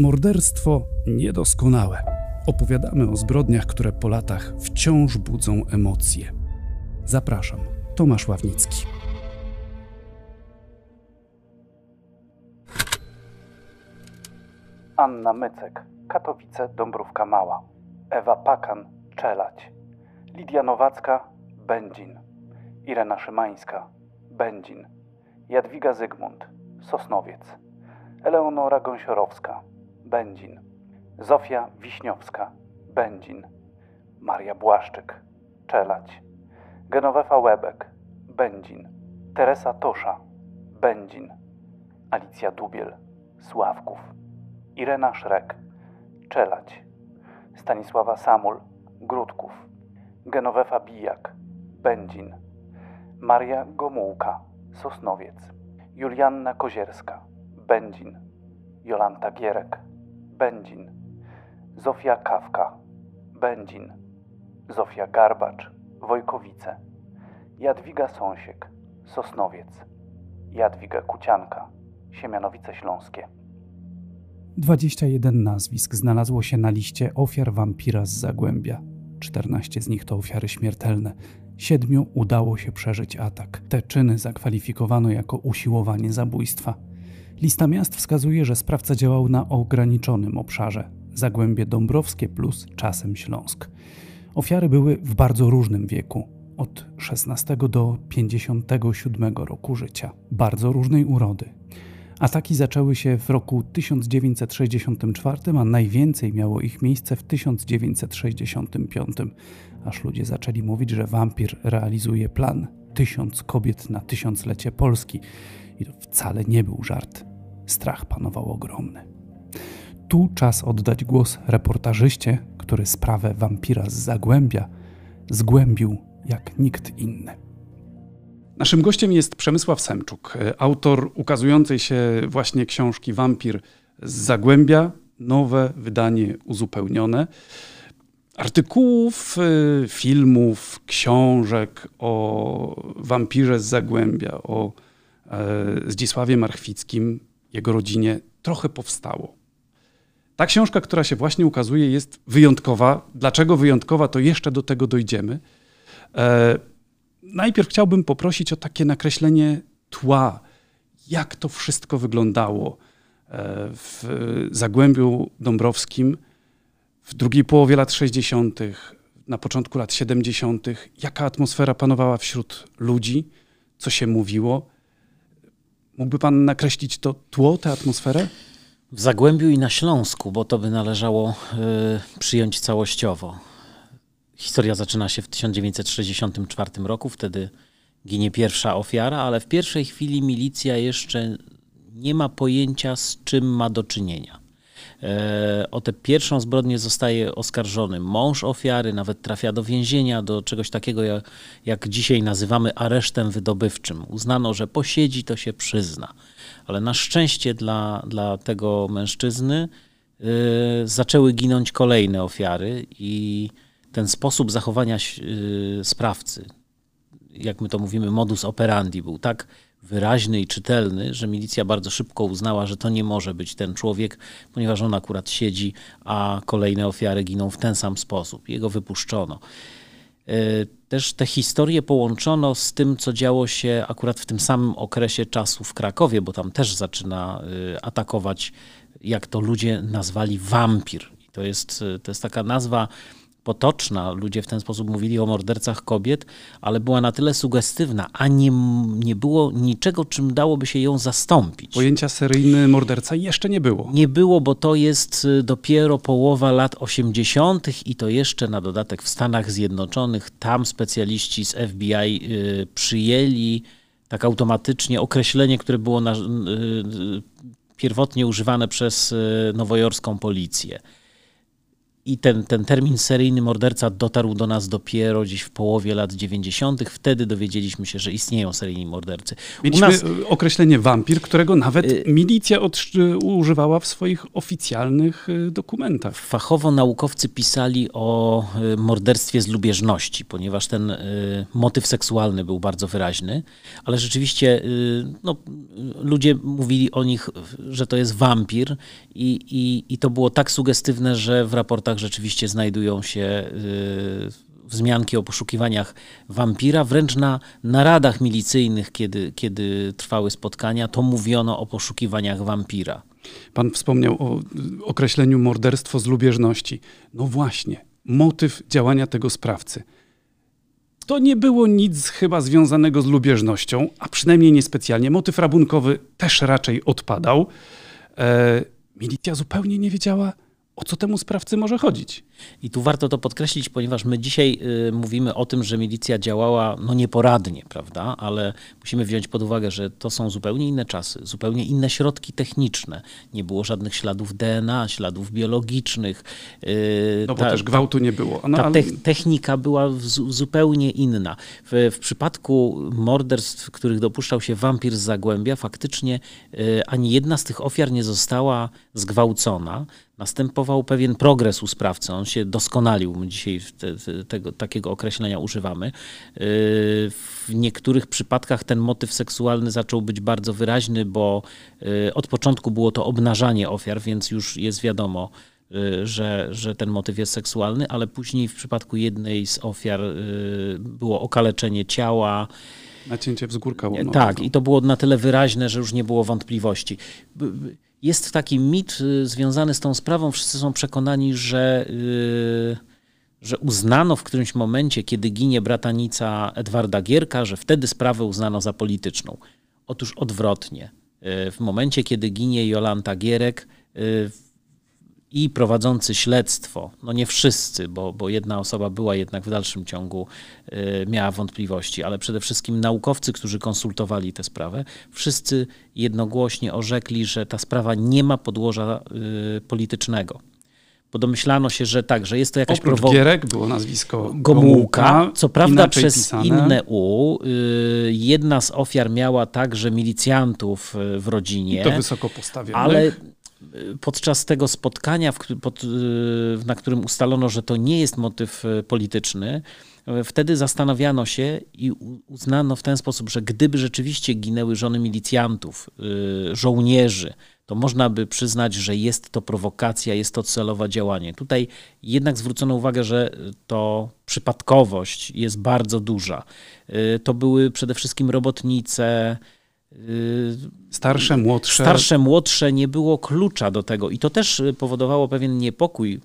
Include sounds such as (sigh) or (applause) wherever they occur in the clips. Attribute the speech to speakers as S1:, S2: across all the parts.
S1: Morderstwo niedoskonałe. Opowiadamy o zbrodniach, które po latach wciąż budzą emocje. Zapraszam, Tomasz Ławnicki.
S2: Anna Mycek, Katowice, Dąbrówka Mała. Ewa Pakan, Czelać. Lidia Nowacka, Będzin. Irena Szymańska, Będzin. Jadwiga Zygmunt, Sosnowiec. Eleonora Gąsiorowska, Będzin. Zofia Wiśniowska, Będzin. Maria Błaszczyk, Czelać. Genowefa Łebek, Będzin. Teresa Tosza, Będzin. Alicja Dubiel, Sławków. Irena Szrek, Czelać. Stanisława Samul, Grudków. Genowefa Bijak, Będzin. Maria Gomułka, Sosnowiec. Julianna Kozierska, Będzin. Jolanta Gierek, Będzin. Zofia Kawka, Będzin. Zofia Garbacz, Wojkowice. Jadwiga Sąsiek, Sosnowiec. Jadwiga Kucianka, Siemianowice Śląskie.
S1: 21 nazwisk znalazło się na liście ofiar wampira z Zagłębia. 14 z nich to ofiary śmiertelne. Siedmiu udało się przeżyć atak. Te czyny zakwalifikowano jako usiłowanie zabójstwa. Lista miast wskazuje, że sprawca działał na ograniczonym obszarze Zagłębie Dąbrowskie plus czasem Śląsk. Ofiary były w bardzo różnym wieku, od 16 do 57 roku życia, bardzo różnej urody. Ataki zaczęły się w roku 1964, a najwięcej miało ich miejsce w 1965, aż ludzie zaczęli mówić, że wampir realizuje plan tysiąc kobiet na tysiąclecie Polski. I to wcale nie był żart. Strach panował ogromny. Tu czas oddać głos reportażyście, który sprawę wampira z Zagłębia zgłębił jak nikt inny. Naszym gościem jest Przemysław Semczuk, autor ukazującej się właśnie książki Wampir z Zagłębia, nowe wydanie uzupełnione. Artykułów, y, filmów, książek o wampirze z Zagłębia, o e, Zdzisławie Marchwickim, jego rodzinie trochę powstało. Ta książka, która się właśnie ukazuje, jest wyjątkowa. Dlaczego wyjątkowa, to jeszcze do tego dojdziemy. E, najpierw chciałbym poprosić o takie nakreślenie tła, jak to wszystko wyglądało e, w Zagłębiu Dąbrowskim w drugiej połowie lat 60., na początku lat 70., jaka atmosfera panowała wśród ludzi, co się mówiło. Mógłby pan nakreślić to tło, tę atmosferę?
S3: W Zagłębiu i na Śląsku, bo to by należało y, przyjąć całościowo. Historia zaczyna się w 1964 roku, wtedy ginie pierwsza ofiara, ale w pierwszej chwili milicja jeszcze nie ma pojęcia, z czym ma do czynienia. E, o tę pierwszą zbrodnię zostaje oskarżony mąż ofiary, nawet trafia do więzienia, do czegoś takiego, jak, jak dzisiaj nazywamy aresztem wydobywczym. Uznano, że posiedzi, to się przyzna. Ale na szczęście dla, dla tego mężczyzny yy, zaczęły ginąć kolejne ofiary i ten sposób zachowania yy, sprawcy, jak my to mówimy, modus operandi był tak wyraźny i czytelny, że milicja bardzo szybko uznała, że to nie może być ten człowiek, ponieważ on akurat siedzi, a kolejne ofiary giną w ten sam sposób. Jego wypuszczono. E, też te historie połączono z tym, co działo się akurat w tym samym okresie czasu w Krakowie, bo tam też zaczyna e, atakować, jak to ludzie nazwali, wampir. to jest, e, to jest taka nazwa potoczna, ludzie w ten sposób mówili o mordercach kobiet, ale była na tyle sugestywna, a nie, nie było niczego, czym dałoby się ją zastąpić.
S1: Pojęcia seryjny morderca jeszcze nie było.
S3: Nie było, bo to jest y, dopiero połowa lat 80. i to jeszcze na dodatek w Stanach Zjednoczonych. Tam specjaliści z FBI y, przyjęli tak automatycznie określenie, które było na, y, y pierwotnie używane przez y, nowojorską policję i ten, ten termin seryjny morderca dotarł do nas dopiero gdzieś w połowie lat 90. Wtedy dowiedzieliśmy się, że istnieją seryjni mordercy.
S1: Mieliśmy nas... określenie wampir, którego nawet y... milicja używała w swoich oficjalnych y, dokumentach.
S3: Fachowo naukowcy pisali o y, morderstwie z lubieżności, ponieważ ten y, motyw seksualny był bardzo wyraźny, ale rzeczywiście no, ludzie mówili o nich, że to jest wampir i, i, i to było tak sugestywne, że w raportach rzeczywiście znajdują się wzmianki o poszukiwaniach wampira. Wręcz na naradach milicyjnych, kiedy, kiedy trwały spotkania, to mówiono o poszukiwaniach wampira.
S1: Pan wspomniał o określeniu morderstwo z lubieżności. No właśnie, motyw działania tego sprawcy. To nie było nic chyba związanego z lubieżnością, a przynajmniej niespecjalnie. Motyw rabunkowy też raczej odpadał. E, milicja zupełnie nie wiedziała, o co temu sprawcy może chodzić.
S3: I tu warto to podkreślić, ponieważ my dzisiaj y, mówimy o tym, że milicja działała no nieporadnie, prawda? Ale musimy wziąć pod uwagę, że to są zupełnie inne czasy, zupełnie inne środki techniczne. Nie było żadnych śladów DNA, śladów biologicznych.
S1: Y, no bo ta, też gwałtu nie było. No,
S3: ta ale... technika była w, zupełnie inna. W, w, przypadku morderstw, których dopuszczał się wampir z Zagłębia, faktycznie y, ani jedna z tych ofiar nie została zgwałcona. Następował pewien progres u sprawcy. On się doskonalił. My dzisiaj te, te, tego, takiego określenia używamy. Yy, w niektórych przypadkach ten motyw seksualny zaczął być bardzo wyraźny, bo yy, od początku było to obnażanie ofiar, więc już jest wiadomo, yy, że, że ten motyw jest seksualny, ale później w przypadku jednej z ofiar było okaleczenie ciała.
S1: Nacięcie wzgórka łonowego.
S3: Tak, i to było na tyle wyraźne, że już nie było wątpliwości. Jest taki mit y, związany z tą sprawą. Wszyscy są przekonani, że, yy, że uznano w którymś momencie, kiedy ginie bratanica Edwarda Gierka, że wtedy sprawę uznano za polityczną. Otóż odwrotnie. Yy, w momencie, kiedy ginie Jolanta Gierek, i prowadzący śledztwo, no nie wszyscy, bo, bo jedna osoba była jednak w dalszym ciągu, y, miała wątpliwości, ale przede wszystkim naukowcy, którzy konsultowali tę sprawę, wszyscy jednogłośnie orzekli, że ta sprawa nie ma podłoża y, politycznego. Bo domyślano się, że tak, że jest to jakaś
S1: prowokacja. Gierek było nazwisko Gomułka,
S3: Gomułka co prawda przez pisane. inne U. Y, jedna z ofiar miała także milicjantów w rodzinie.
S1: I to wysoko postawionych.
S3: Ale podczas tego spotkania, y, na którym ustalono, że to nie jest motyw y, polityczny, y, wtedy zastanawiano się i uznano w ten sposób, że gdyby rzeczywiście ginęły żony milicjantów, żołnierzy, to można by przyznać, że jest to prowokacja, jest to celowe działanie. Tutaj jednak zwrócono uwagę, że to przypadkowość jest bardzo duża. To były przede wszystkim robotnice,
S1: starsze, młodsze.
S3: Starsze, młodsze, nie było klucza do tego. I to też powodowało pewien niepokój,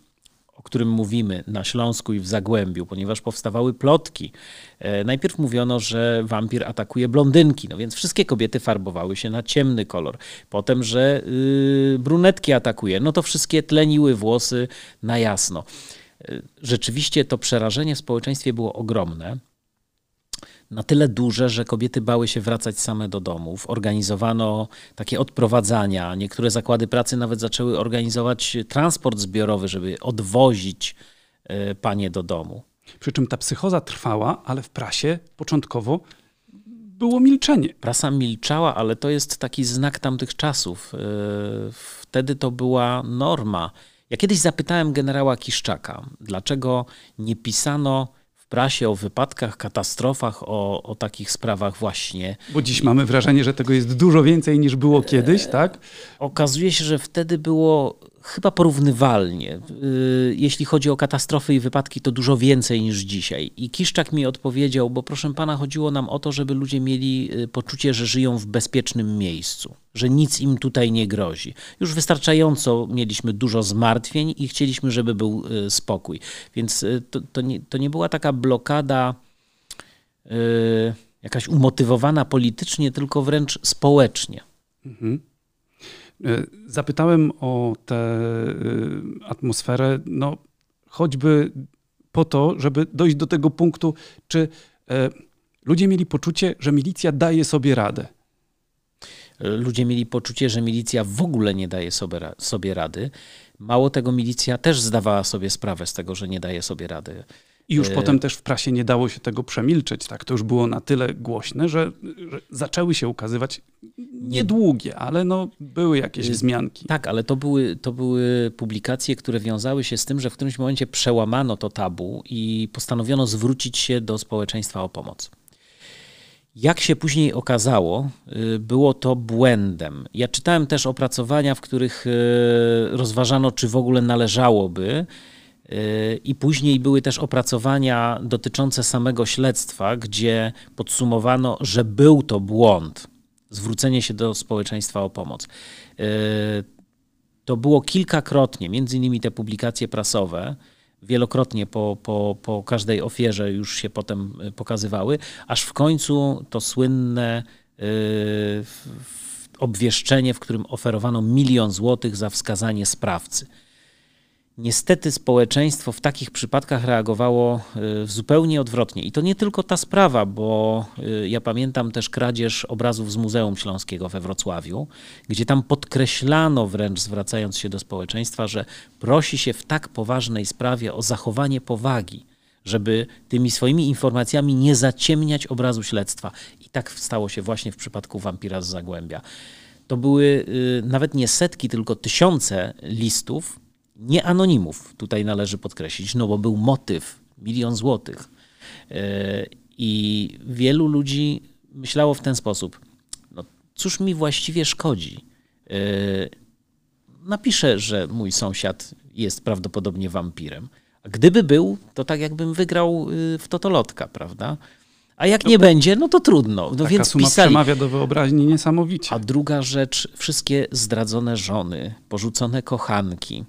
S3: o którym mówimy na Śląsku i w Zagłębiu, ponieważ powstawały plotki. E, najpierw mówiono, że wampir atakuje blondynki, no więc wszystkie kobiety farbowały się na ciemny kolor. Potem, że yy, brunetki atakuje, no to wszystkie tleniły włosy na jasno. E, rzeczywiście to przerażenie w społeczeństwie było ogromne na tyle duże, że kobiety bały się wracać same do domów. Organizowano takie odprowadzania. Niektóre zakłady pracy nawet zaczęły organizować transport zbiorowy, żeby odwozić e, panie do domu.
S1: Przy czym ta psychoza trwała, ale w prasie początkowo było milczenie.
S3: Prasa milczała, ale to jest taki znak tamtych czasów. E, wtedy to była norma. Ja kiedyś zapytałem generała Kiszczaka, dlaczego nie pisano w prasie o wypadkach, katastrofach, o, o takich sprawach właśnie.
S1: Bo dziś mamy wrażenie, że tego jest dużo więcej niż było kiedyś, tak?
S3: Okazuje się, że wtedy było chyba porównywalnie. Y, jeśli chodzi o katastrofy i wypadki, to dużo więcej niż dzisiaj. I Kiszczak mi odpowiedział, bo proszę pana, chodziło nam o to, żeby ludzie mieli y, poczucie, że żyją w bezpiecznym miejscu, że nic im tutaj nie grozi. Już wystarczająco mieliśmy dużo zmartwień i chcieliśmy, żeby był y, spokój. Więc to, to, nie, to nie była taka blokada jakaś umotywowana politycznie, tylko wręcz społecznie. Mhm.
S1: E, zapytałem o tę e, atmosferę, no choćby po to, żeby dojść do tego punktu, czy e, ludzie mieli poczucie, że milicja daje sobie radę.
S3: Ludzie mieli poczucie, że milicja w ogóle nie daje sobie, sobie rady. Mało tego, milicja też zdawała sobie sprawę z tego, że nie daje sobie rady.
S1: I już e... potem też w prasie nie dało się tego przemilczeć. Tak? To już było na tyle głośne, że, że zaczęły się ukazywać niedługie, ale no, były jakieś y, wzmianki.
S3: Tak, ale to były, to były publikacje, które wiązały się z tym, że w którymś momencie przełamano to tabu i postanowiono zwrócić się do społeczeństwa o pomoc. Jak się później okazało, y, było to błędem. Ja czytałem też opracowania, w których y, rozważano, czy w ogóle należałoby i później były też opracowania dotyczące samego śledztwa, gdzie podsumowano, że był to błąd, zwrócenie się do społeczeństwa o pomoc. To było kilkakrotnie, między innymi te publikacje prasowe, wielokrotnie po, po, po każdej ofierze już się potem pokazywały, aż w końcu to słynne e, obwieszczenie, w którym oferowano milion złotych za wskazanie sprawcy. Niestety społeczeństwo w takich przypadkach reagowało y, zupełnie odwrotnie. I to nie tylko ta sprawa, bo y, ja pamiętam też kradzież obrazów z Muzeum Śląskiego we Wrocławiu, gdzie tam podkreślano wręcz, zwracając się do społeczeństwa, że prosi się w tak poważnej sprawie o zachowanie powagi, żeby tymi swoimi informacjami nie zaciemniać obrazu śledztwa. I tak stało się właśnie w przypadku wampira z Zagłębia. To były y, nawet nie setki, tylko tysiące listów nie anonimów, tutaj należy podkreślić, no bo był motyw, milion złotych. E, I wielu ludzi myślało w ten sposób, no cóż mi właściwie szkodzi? E, napiszę, że mój sąsiad jest prawdopodobnie wampirem. A gdyby był, to tak jakbym wygrał y, w totolotka, prawda? A jak no nie będzie, no to trudno. No
S1: taka
S3: więc
S1: suma
S3: pisali.
S1: przemawia do wyobraźni niesamowicie.
S3: A druga rzecz, wszystkie zdradzone żony, porzucone kochanki,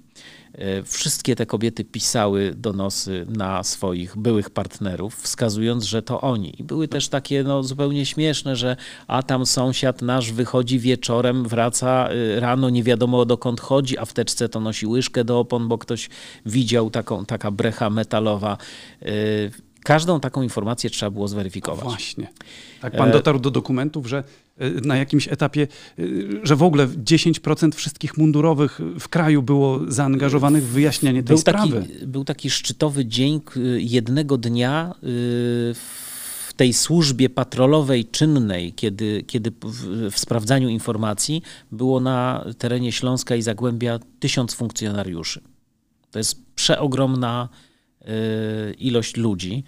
S3: wszystkie te kobiety pisały donosy na swoich byłych partnerów, wskazując, że to oni. I były też takie no, zupełnie śmieszne, że a tam sąsiad nasz wychodzi wieczorem, wraca y, rano, nie wiadomo dokąd chodzi, a w teczce to nosi łyżkę do opon, bo ktoś widział taką, taka brecha metalowa. Y, każdą taką informację trzeba było zweryfikować.
S1: Właśnie. Tak pan dotarł do dokumentów, że na jakimś etapie, że w ogóle 10% wszystkich mundurowych w kraju było zaangażowanych w wyjaśnianie tej
S3: był
S1: sprawy.
S3: Taki, był taki szczytowy dzień jednego dnia w tej służbie patrolowej czynnej, kiedy, kiedy w, w sprawdzaniu informacji było na terenie Śląska i Zagłębia tysiąc funkcjonariuszy. To jest przeogromna ilość ludzi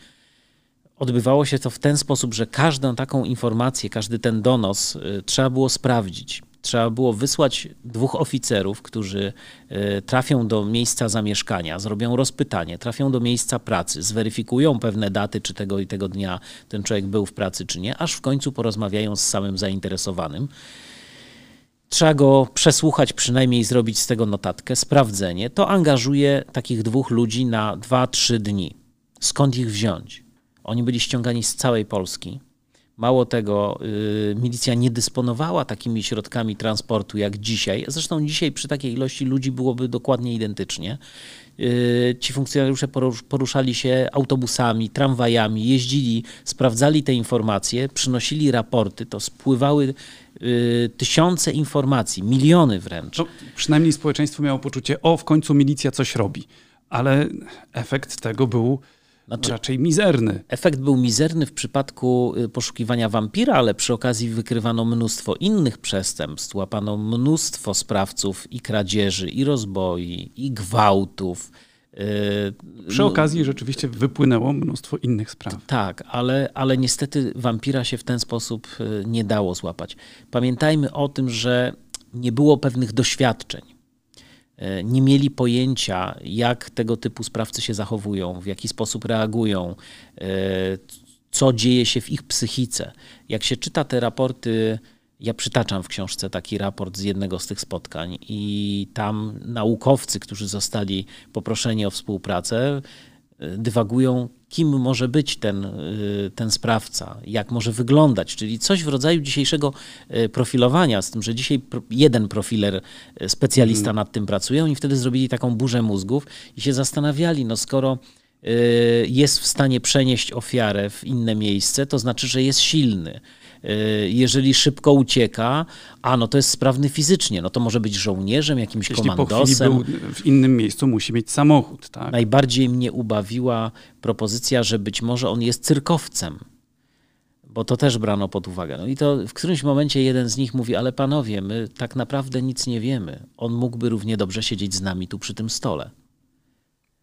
S3: odbywało się to w ten sposób, że każdą taką informację, każdy ten donos y, trzeba było sprawdzić. Trzeba było wysłać dwóch oficerów, którzy y, trafią do miejsca zamieszkania, zrobią rozpytanie, trafią do miejsca pracy, zweryfikują pewne daty, czy tego i tego dnia ten człowiek był w pracy, czy nie, aż w końcu porozmawiają z samym zainteresowanym. Trzeba go przesłuchać, przynajmniej zrobić z tego notatkę, sprawdzenie. To angażuje takich dwóch ludzi na 2-3 dni. Skąd ich wziąć? Oni byli ściągani z całej Polski. Mało tego, y, milicja nie dysponowała takimi środkami transportu jak dzisiaj. Zresztą dzisiaj przy takiej ilości ludzi byłoby dokładnie identycznie. Y, ci funkcjonariusze poruszali się autobusami, tramwajami, jeździli, sprawdzali te informacje, przynosili raporty, to spływały y, tysiące informacji, miliony wręcz.
S1: Przynajmniej społeczeństwo miało poczucie, o w końcu milicja coś robi. Ale efekt tego był znaczy, raczej mizerny.
S3: Efekt był mizerny w przypadku y, poszukiwania wampira, ale przy okazji wykrywano mnóstwo innych przestępstw. Łapano mnóstwo sprawców i kradzieży, i rozboi, i gwałtów.
S1: Y, przy okazji rzeczywiście wypłynęło mnóstwo innych spraw.
S3: Tak, ale, ale niestety wampira się w ten sposób y, nie dało złapać. Pamiętajmy o tym, że nie było pewnych doświadczeń. E, nie mieli pojęcia, jak tego typu sprawcy się zachowują, w jaki sposób reagują, e, co dzieje się w ich psychice. Jak się czyta te raporty, ja przytaczam w książce taki raport z jednego z tych spotkań, i tam naukowcy, którzy zostali poproszeni o współpracę, dywagują, kim może być ten, y, ten sprawca, jak może wyglądać, czyli coś w rodzaju dzisiejszego y, profilowania, z tym, że dzisiaj jeden profiler, y, specjalista nad tym pracuje, oni wtedy zrobili taką burzę mózgów i się zastanawiali, no skoro jest w stanie przenieść ofiarę w inne miejsce, to znaczy, że jest silny. Y, jeżeli szybko ucieka, a no to jest sprawny fizycznie, no to może być żołnierzem, jakimś
S1: Jeśli
S3: komandosem.
S1: po chwili był w innym miejscu, musi mieć samochód, tak?
S3: Najbardziej mnie ubawiła propozycja, że być może on jest cyrkowcem. Bo to też brano pod uwagę. No i to w którymś momencie jeden z nich mówi, ale panowie, my tak naprawdę nic nie wiemy. On mógłby równie dobrze siedzieć z nami tu przy tym stole.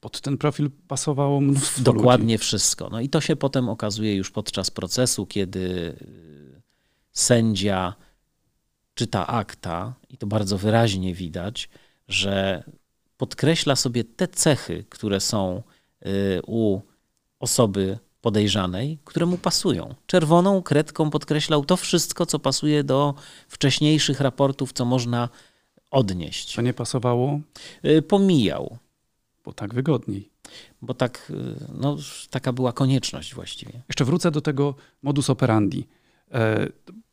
S1: Pod ten profil pasowało mnóstwo
S3: Dokładnie
S1: ludzi.
S3: wszystko. No i to się potem okazuje już podczas procesu, kiedy sędzia czyta akta i to bardzo wyraźnie widać, że podkreśla sobie te cechy, które są y, u osoby podejrzanej, które mu pasują. Czerwoną kredką podkreślał to wszystko, co pasuje do wcześniejszych raportów, co można odnieść.
S1: To nie pasowało,
S3: Y, Pomijał,
S1: bo tak wygodniej.
S3: bo tak, y, no, taka była konieczność właściwie.
S1: Jeszcze wrócę do tego modus operandi,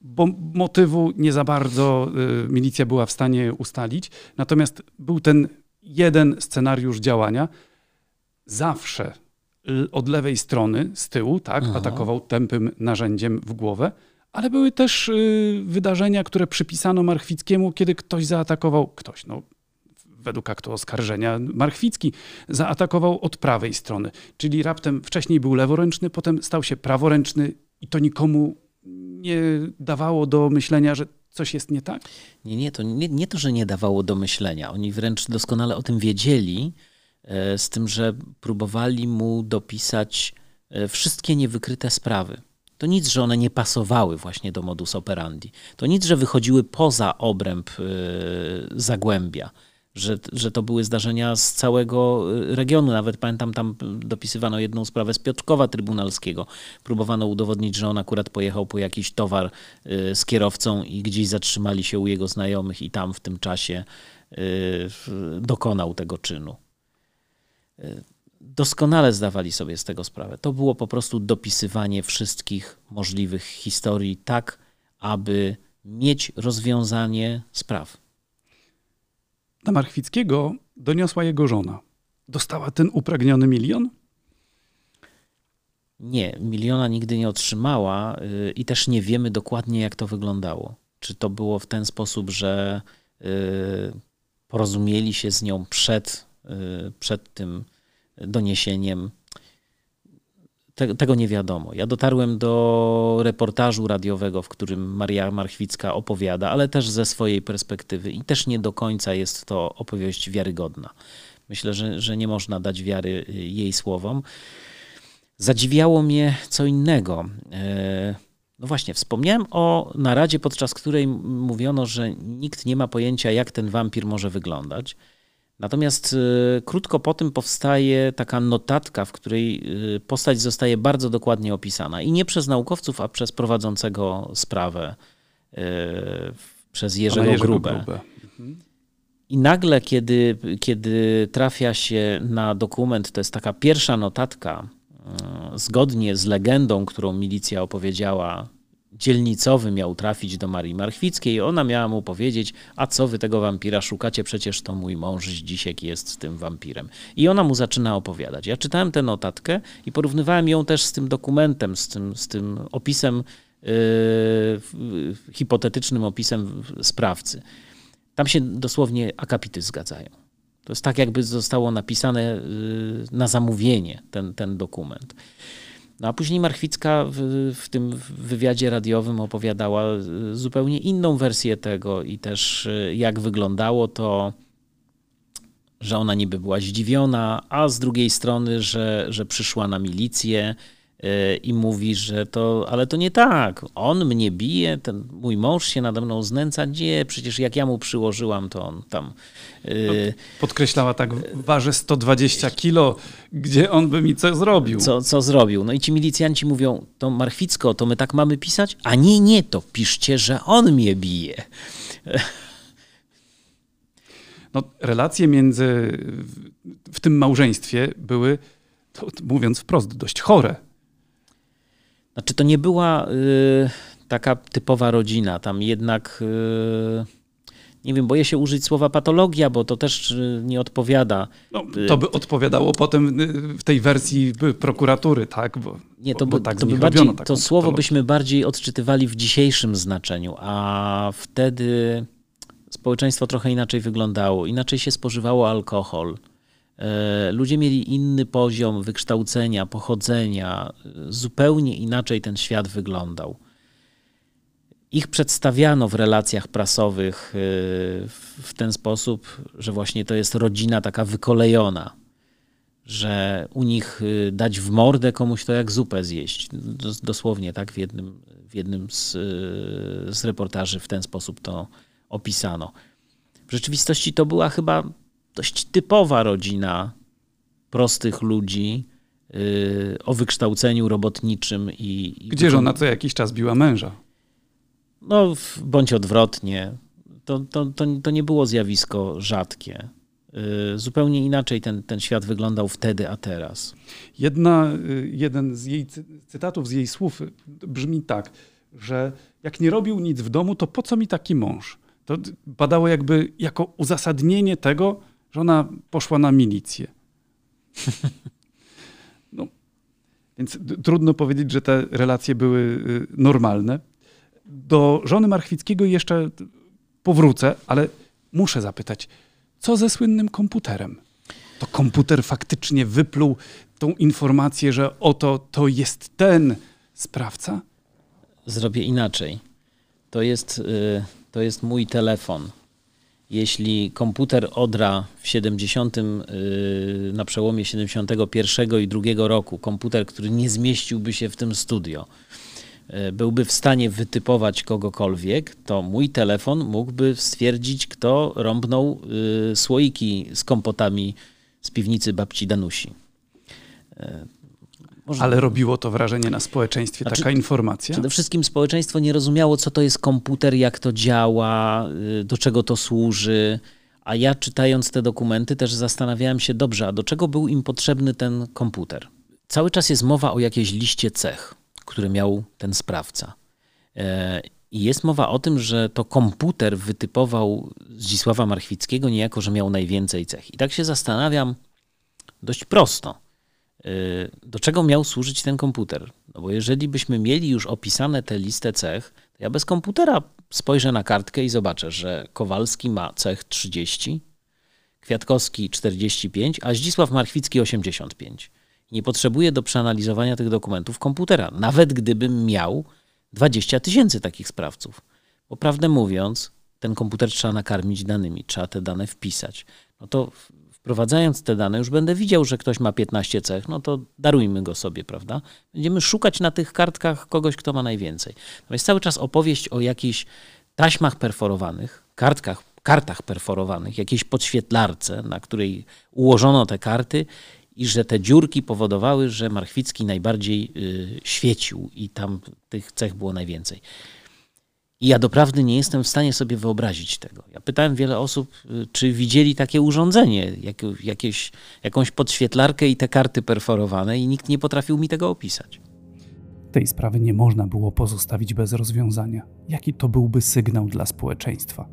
S1: bo motywu nie za bardzo e, milicja była w stanie ustalić, natomiast był ten jeden scenariusz działania. Zawsze od lewej strony, z tyłu, tak,
S3: Aha.
S1: atakował tępym narzędziem w głowę, ale były też y, wydarzenia, które przypisano Marchwickiemu, kiedy ktoś zaatakował, ktoś, no według aktu oskarżenia, Marchwicki zaatakował od prawej strony. Czyli raptem wcześniej był leworęczny, potem stał się praworęczny i to nikomu nie dawało do myślenia, że coś jest nie tak?
S3: Nie, nie, to nie, nie to, że nie dawało do myślenia. Oni wręcz doskonale o tym wiedzieli, e, z tym, że próbowali mu dopisać e, wszystkie niewykryte sprawy. To nic, że one nie pasowały właśnie do modus operandi. To nic, że wychodziły poza obręb e, Zagłębia. Że, że to były zdarzenia z całego e, regionu. Nawet pamiętam, tam dopisywano jedną sprawę z Piotrkowa Trybunalskiego. Próbowano udowodnić, że on akurat pojechał po jakiś towar y, z kierowcą i gdzieś zatrzymali się u jego znajomych i tam w tym czasie y, dokonał tego czynu. Y, Doskonale zdawali sobie z tego sprawę. To było po prostu dopisywanie wszystkich możliwych historii tak, aby mieć rozwiązanie spraw.
S1: Na Marchwickiego doniosła jego żona. Dostała ten upragniony milion?
S3: Nie, miliona nigdy nie otrzymała y, i też nie wiemy dokładnie, jak to wyglądało. Czy to było w ten sposób, że y, porozumieli się z nią przed, y, przed tym doniesieniem. Te, tego nie wiadomo. Ja dotarłem do reportażu radiowego, w którym Maria Marchwicka opowiada, ale też ze swojej perspektywy i też nie do końca jest to opowieść wiarygodna. Myślę, że, że nie można dać wiary y, jej słowom. Zadziwiało mnie co innego. E, No właśnie, wspomniałem o naradzie, podczas której mówiono, że nikt nie ma pojęcia, jak ten wampir może wyglądać. Natomiast e, krótko po tym powstaje taka notatka, w której e, postać zostaje bardzo dokładnie opisana. I nie przez naukowców, a przez prowadzącego sprawę, e, przez
S1: Pana
S3: Jerzego, Grubę. I nagle, kiedy, kiedy trafia się na dokument, to jest taka pierwsza notatka, zgodnie z legendą, którą milicja opowiedziała, dzielnicowy miał trafić do Marii Marchwickiej. Ona miała mu powiedzieć, a co wy tego wampira szukacie? Przecież to mój mąż Zdzisiek jest tym wampirem. I ona mu zaczyna opowiadać. Ja czytałem tę notatkę i porównywałem ją też z tym dokumentem, z tym, z tym opisem, yy, hipotetycznym opisem sprawcy. Tam się dosłownie akapity zgadzają. To jest tak, jakby zostało napisane y, na zamówienie ten, ten dokument. No a później Marchwicka w, w tym wywiadzie radiowym opowiadała y, zupełnie inną wersję tego i też y, jak wyglądało to, że ona niby była zdziwiona, a z drugiej strony, że, że przyszła na milicję i mówi, że to, ale to nie tak, on mnie bije, ten mój mąż się nade mną znęca, nie, przecież jak ja mu przyłożyłam, to on tam... y,
S1: Podkreślała tak, waży 120 kilo, gdzie on by mi co zrobił?
S3: co, co zrobił. No i ci milicjanci mówią, to Marchwicko, to my tak mamy pisać? A nie, nie, to piszcie, że on mnie bije.
S1: No, relacje między, w, w tym małżeństwie były, to, mówiąc wprost, dość chore.
S3: Znaczy to nie była y, taka typowa rodzina, tam jednak y, nie wiem, boję się użyć słowa patologia, bo to też y, nie odpowiada.
S1: No, to by odpowiadało potem y, w tej wersji prokuratury, tak? Bo,
S3: nie, to by, tak to, by bardziej, to słowo byśmy bardziej odczytywali w dzisiejszym znaczeniu, a wtedy społeczeństwo trochę inaczej wyglądało, inaczej się spożywało alkohol. E, ludzie mieli inny poziom wykształcenia, pochodzenia, zupełnie inaczej ten świat wyglądał. Ich przedstawiano w relacjach prasowych e, w ten sposób, że właśnie to jest rodzina taka wykolejona, że u nich e, dać w mordę komuś to jak zupę zjeść. Dosłownie tak w jednym, w jednym z, z reportaży w ten sposób to opisano. W rzeczywistości to była chyba dość typowa rodzina prostych ludzi yy, o wykształceniu robotniczym i.
S1: i Gdzie żona co jakiś czas biła męża?
S3: No, bądź odwrotnie. To, to, to, to nie było zjawisko rzadkie. Yy, zupełnie inaczej ten, ten świat wyglądał wtedy, a teraz.
S1: Jedna, yy, jeden z jej cytatów, z jej słów brzmi tak, że jak nie robił nic w domu, to po co mi taki mąż? To padało jakby jako uzasadnienie tego, że ona poszła na milicję. (laughs) No, więc trudno powiedzieć, że te relacje były y, normalne. Do żony Marchwickiego jeszcze powrócę, ale muszę zapytać, co ze słynnym komputerem? To komputer faktycznie wypluł tą informację, że oto to jest ten sprawca?
S3: Zrobię inaczej. To jest, y, to jest mój telefon jeśli komputer Odra w 70, y, na przełomie 71 i 2 roku, komputer, który nie zmieściłby się w tym studio, y, byłby w stanie wytypować kogokolwiek, to mój telefon mógłby stwierdzić, kto rąbnął y, słoiki z kompotami z piwnicy babci Danusi.
S1: Może... Ale robiło to wrażenie na społeczeństwie, znaczy, taka informacja?
S3: Przede wszystkim społeczeństwo nie rozumiało, co to jest komputer, jak to działa, y, do czego to służy. A ja czytając te dokumenty też zastanawiałem się, dobrze, a do czego był im potrzebny ten komputer? Cały czas jest mowa o jakiejś liście cech, które miał ten sprawca. E, I jest mowa o tym, że to komputer wytypował Zdzisława Marchwickiego niejako, że miał najwięcej cech. I tak się zastanawiam dość prosto do czego miał służyć ten komputer? No bo jeżeli byśmy mieli już opisane tę listę cech, to ja bez komputera spojrzę na kartkę i zobaczę, że Kowalski ma cech 30, Kwiatkowski 45, a Zdzisław Marchwicki 85. Nie potrzebuję do przeanalizowania tych dokumentów komputera, nawet gdybym miał 20 tysięcy takich sprawców. Bo prawdę mówiąc, ten komputer trzeba nakarmić danymi, trzeba te dane wpisać. No to wprowadzając te dane, już będę widział, że ktoś ma 15 cech, no to darujmy go sobie, prawda? Będziemy szukać na tych kartkach kogoś, kto ma najwięcej. To jest cały czas opowieść o jakichś taśmach perforowanych, kartkach, kartach perforowanych, jakiejś podświetlarce, na której ułożono te karty i że te dziurki powodowały, że Marchwicki najbardziej y, świecił i tam tych cech było najwięcej. I ja doprawdy nie jestem w stanie sobie wyobrazić tego. Ja pytałem wiele osób, y, czy widzieli takie urządzenie, jak, jakieś, jakąś podświetlarkę i te karty perforowane, i nikt nie potrafił mi tego opisać.
S1: Tej sprawy nie można było pozostawić bez rozwiązania. Jaki to byłby sygnał dla społeczeństwa?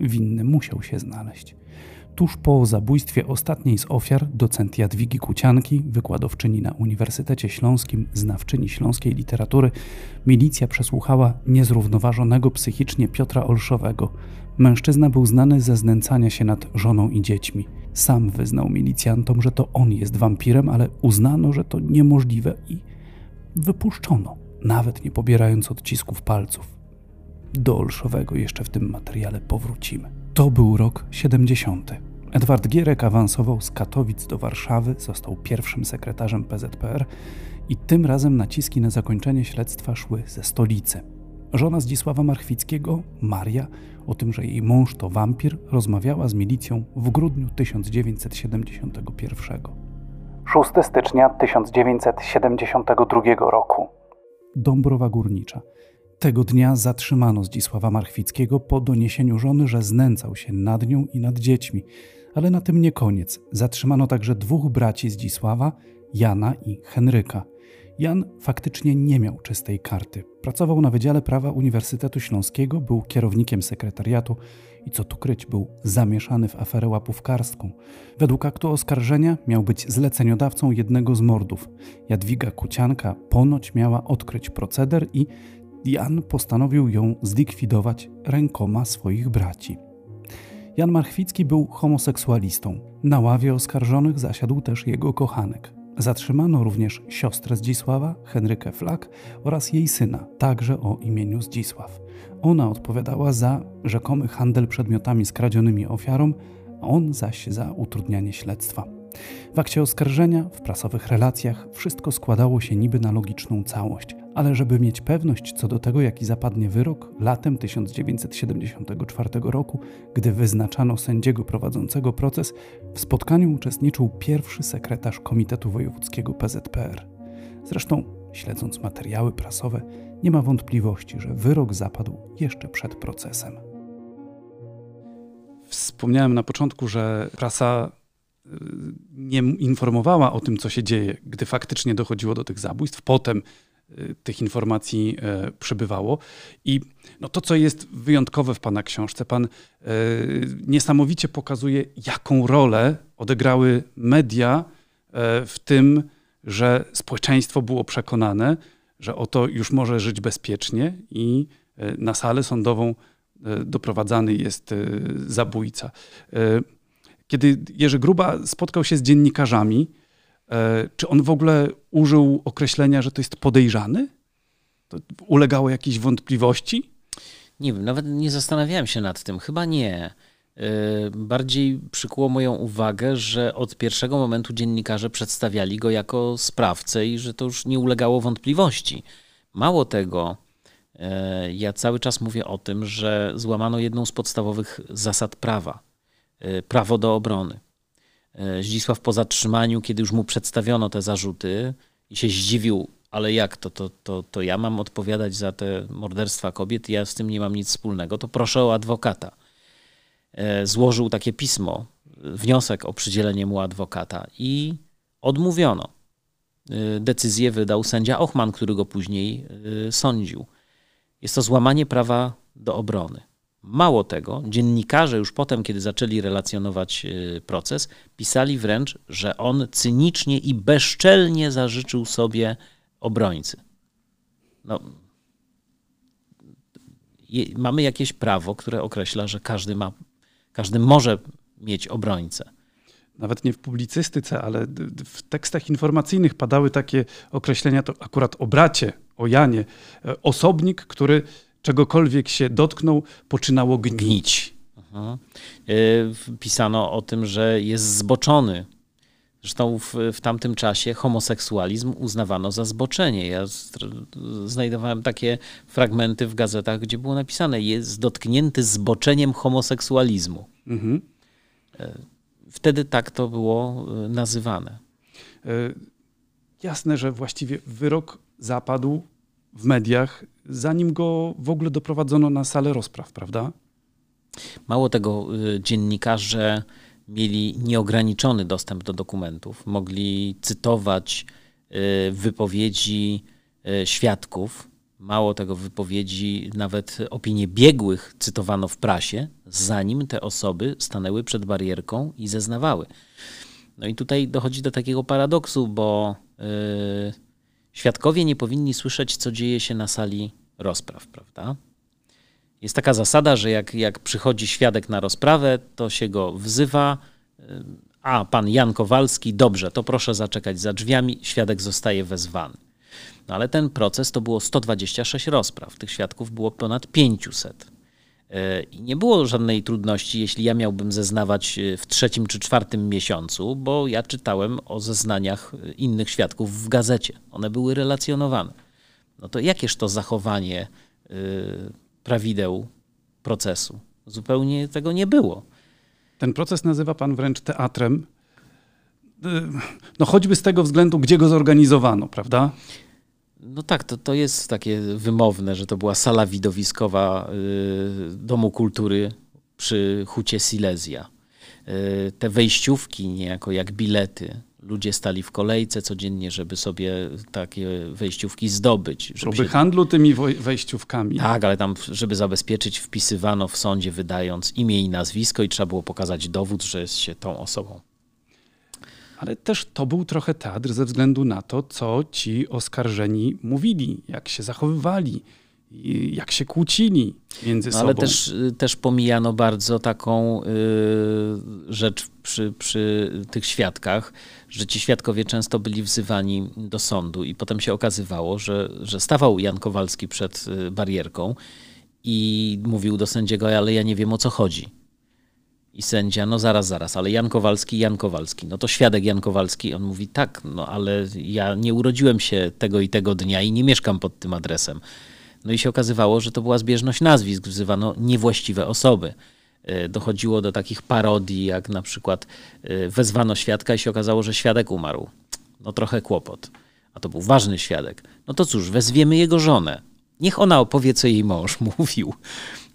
S1: Winny musiał się znaleźć. Tuż po zabójstwie ostatniej z ofiar, docent Jadwigi Kucianki, wykładowczyni na Uniwersytecie Śląskim, znawczyni śląskiej literatury, milicja przesłuchała niezrównoważonego psychicznie Piotra Olszowego. Mężczyzna był znany ze znęcania się nad żoną i dziećmi. Sam wyznał milicjantom, że to on jest wampirem, ale uznano, że to niemożliwe i wypuszczono, nawet nie pobierając odcisków palców. Do Olszowego jeszcze w tym materiale powrócimy. To był rok 70. Edward Gierek awansował z Katowic do Warszawy, został pierwszym sekretarzem PZPR i tym razem naciski na zakończenie śledztwa szły ze stolicy. Żona Zdzisława Marchwickiego, Maria, o tym, że jej mąż to wampir, rozmawiała z milicją w grudniu 1971.
S2: 6 stycznia 1972 roku.
S1: Dąbrowa Górnicza. Tego dnia zatrzymano Zdzisława Marchwickiego po doniesieniu żony, że znęcał się nad nią i nad dziećmi. Ale na tym nie koniec. Zatrzymano także dwóch braci Zdzisława, Jana i Henryka. Jan faktycznie nie miał czystej karty. Pracował na Wydziale Prawa Uniwersytetu Śląskiego, był kierownikiem sekretariatu i co tu kryć, był zamieszany w aferę łapówkarską. Według aktu oskarżenia miał być zleceniodawcą jednego z mordów. Jadwiga Kucianka ponoć miała odkryć proceder i Jan postanowił ją zlikwidować rękoma swoich braci. Jan Marchwicki był homoseksualistą. Na ławie oskarżonych zasiadł też jego kochanek. Zatrzymano również siostrę Zdzisława, Henrykę Flak oraz jej syna, także o imieniu Zdzisław. Ona odpowiadała za rzekomy handel przedmiotami skradzionymi ofiarom, a on zaś za utrudnianie śledztwa. W akcie oskarżenia, w prasowych relacjach wszystko składało się niby na logiczną całość, ale żeby mieć pewność co do tego, jaki zapadnie wyrok, latem 1974 roku, gdy wyznaczano sędziego prowadzącego proces, w spotkaniu uczestniczył pierwszy sekretarz Komitetu Wojewódzkiego PZPR. Zresztą, śledząc materiały prasowe, nie ma wątpliwości, że wyrok zapadł jeszcze przed procesem. Wspomniałem na początku, że prasa y, nie informowała o tym, co się dzieje, gdy faktycznie dochodziło do tych zabójstw. Potem tych informacji e, przybywało. I no to, co jest wyjątkowe w Pana książce, Pan e, niesamowicie pokazuje, jaką rolę odegrały media e, w tym, że społeczeństwo było przekonane, że oto już może żyć bezpiecznie i na salę sądową doprowadzany jest zabójca. Kiedy Jerzy Gruba spotkał się z dziennikarzami, czy on w ogóle użył określenia, że to jest podejrzany? To ulegało jakiejś wątpliwości?
S3: Nie wiem, nawet nie zastanawiałem się nad tym. Chyba nie. E, bardziej przykuło moją uwagę, że od pierwszego momentu dziennikarze przedstawiali go jako sprawcę i że to już nie ulegało wątpliwości. Mało tego, e, ja cały czas mówię o tym, że złamano jedną z podstawowych zasad prawa prawo do obrony. E, Zdzisław po zatrzymaniu, kiedy już mu przedstawiono te zarzuty i się zdziwił, ale jak to, to, to, to ja mam odpowiadać za te morderstwa kobiet, ja z tym nie mam nic wspólnego, to proszę o adwokata. E, złożył takie pismo, wniosek o przydzielenie mu adwokata i odmówiono. E, decyzję wydał sędzia Ochman, który go później sądził. Jest to złamanie prawa do obrony. Mało tego, dziennikarze już potem, kiedy zaczęli relacjonować y, proces, pisali wręcz, że on cynicznie i bezczelnie zażyczył sobie obrońcy. No, mamy jakieś prawo, które określa, że każdy, ma, każdy może mieć obrońcę.
S1: Nawet nie w publicystyce, ale w tekstach informacyjnych padały takie określenia, to akurat o bracie, o Janie, e, osobnik, który czegokolwiek się dotknął, poczynało gnić.
S3: Mhm. Pisano o tym, że jest zboczony. Zresztą w, w tamtym czasie homoseksualizm uznawano za zboczenie. Ja znajdowałem takie fragmenty w gazetach, gdzie było napisane: jest dotknięty zboczeniem homoseksualizmu. Mhm. E, wtedy tak to było e, nazywane.
S1: Jasne, że właściwie wyrok zapadł w mediach, zanim go w ogóle doprowadzono na salę rozpraw, prawda?
S3: Mało tego, y, dziennikarze mieli nieograniczony dostęp do dokumentów, mogli cytować y, wypowiedzi y, świadków. Mało tego, wypowiedzi, nawet opinie biegłych cytowano w prasie, zanim te osoby stanęły przed barierką i zeznawały. No i tutaj dochodzi do takiego paradoksu, bo yy, Świadkowie nie powinni słyszeć, co dzieje się na sali rozpraw, prawda? Jest taka zasada, że jak, jak przychodzi świadek na rozprawę, to się go wzywa. A, pan Jan Kowalski, dobrze, to proszę zaczekać za drzwiami, świadek zostaje wezwany. No ale ten proces to było 126 rozpraw, tych świadków było ponad 500. I nie było żadnej trudności, jeśli ja miałbym zeznawać e, w trzecim czy czwartym miesiącu, bo ja czytałem o zeznaniach e, innych świadków w gazecie. One były relacjonowane. No to jakież to zachowanie e, prawideł procesu? Zupełnie tego nie było.
S1: Ten proces nazywa pan wręcz teatrem. No choćby z tego względu, gdzie go zorganizowano, prawda?
S3: No tak, to, to jest takie wymowne, że to była sala widowiskowa y, Domu Kultury przy Hucie Silesia. y, te wejściówki niejako jak bilety. Ludzie stali w kolejce codziennie, żeby sobie takie wejściówki zdobyć. Żeby
S1: Próby
S3: się...
S1: handlu tymi wejściówkami.
S3: Tak, ale tam, żeby zabezpieczyć, wpisywano w sądzie, wydając imię i nazwisko, i trzeba było pokazać dowód, że jest się tą osobą.
S1: Ale też to był trochę teatr ze względu na to, co ci oskarżeni mówili, jak się zachowywali, jak się kłócili między
S3: No,
S1: sobą.
S3: ale też, y, też pomijano bardzo taką y, rzecz przy, przy tych świadkach, że ci świadkowie często byli wzywani do sądu i potem się okazywało, że, że stawał Jan Kowalski przed y, barierką i mówił do sędziego, ale ja nie wiem o co chodzi. I sędzia, no zaraz, zaraz, ale Jan Kowalski, Jan Kowalski. No to świadek Jan Kowalski, on mówi, tak, no ale ja nie urodziłem się tego i tego dnia i nie mieszkam pod tym adresem. No i się okazywało, że to była zbieżność nazwisk, wzywano niewłaściwe osoby. E, Dochodziło do takich parodii, jak na przykład e, wezwano świadka i się okazało, że świadek umarł. No trochę kłopot. A to był ważny świadek. No to cóż, wezwiemy jego żonę. Niech ona opowie, co jej mąż (laughs) mówił.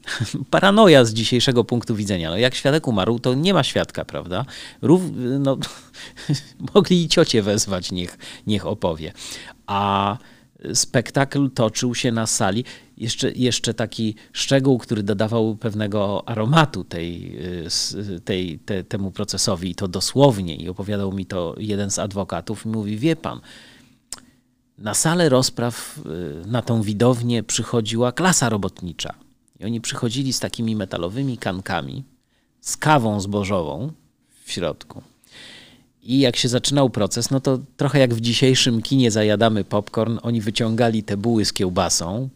S3: (laughs) Paranoja z dzisiejszego punktu widzenia. No jak świadek umarł, to nie ma świadka, prawda? Rów, no, (laughs) mogli i ciocię wezwać, niech, niech opowie. A spektakl toczył się na sali. Jeszcze, jeszcze taki szczegół, który dodawał pewnego aromatu tej, y, tej, te, temu procesowi, i to dosłownie, i opowiadał mi to jeden z adwokatów, i mówi: Wie pan, na salę rozpraw, y, na tą widownię przychodziła klasa robotnicza. I oni przychodzili z takimi metalowymi kankami, z kawą zbożową w środku. I jak się zaczynał proces, no to trochę jak w dzisiejszym kinie zajadamy popcorn, oni wyciągali te buły z kiełbasą,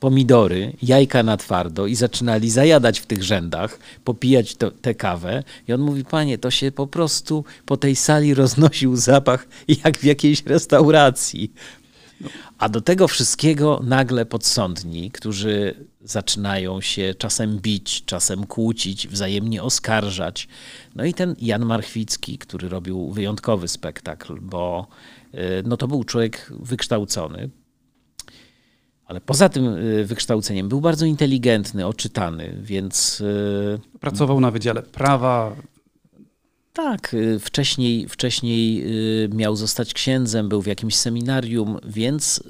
S3: pomidory, jajka na twardo i zaczynali zajadać w tych rzędach, popijać tę kawę. I on mówi, panie, to się po prostu po tej sali (laughs) roznosił zapach jak w jakiejś restauracji. A do tego wszystkiego nagle podsądni, którzy zaczynają się czasem bić, czasem kłócić, wzajemnie oskarżać. No i ten Jan Marchwicki, który robił wyjątkowy spektakl, bo y, no to był człowiek wykształcony, ale poza tym y, wykształceniem był bardzo inteligentny, oczytany, więc y,
S1: Pracował na Wydziale Prawa.
S3: Tak, y, wcześniej, wcześniej y, miał zostać księdzem, był w jakimś seminarium, więc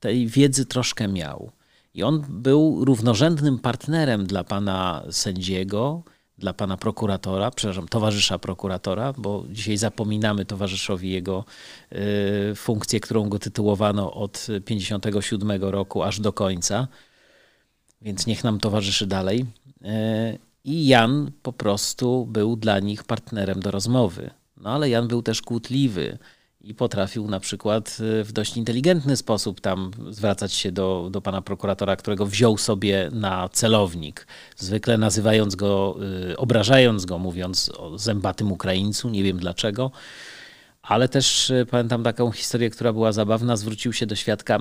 S3: tej wiedzy troszkę miał. I on był równorzędnym partnerem dla pana sędziego, dla pana prokuratora, przepraszam, towarzysza prokuratora, bo dzisiaj zapominamy towarzyszowi jego y, funkcję, którą go tytułowano od 57 roku aż do końca więc niech nam towarzyszy dalej. E, I Jan po prostu był dla nich partnerem do rozmowy. No ale Jan był też kłótliwy i potrafił na przykład e, w dość inteligentny sposób tam zwracać się do, do pana prokuratora, którego wziął sobie na celownik, zwykle nazywając go, e, obrażając go, mówiąc o zębatym Ukraińcu, nie wiem dlaczego. Ale też e, pamiętam taką historię, która była zabawna. Zwrócił się do świadka.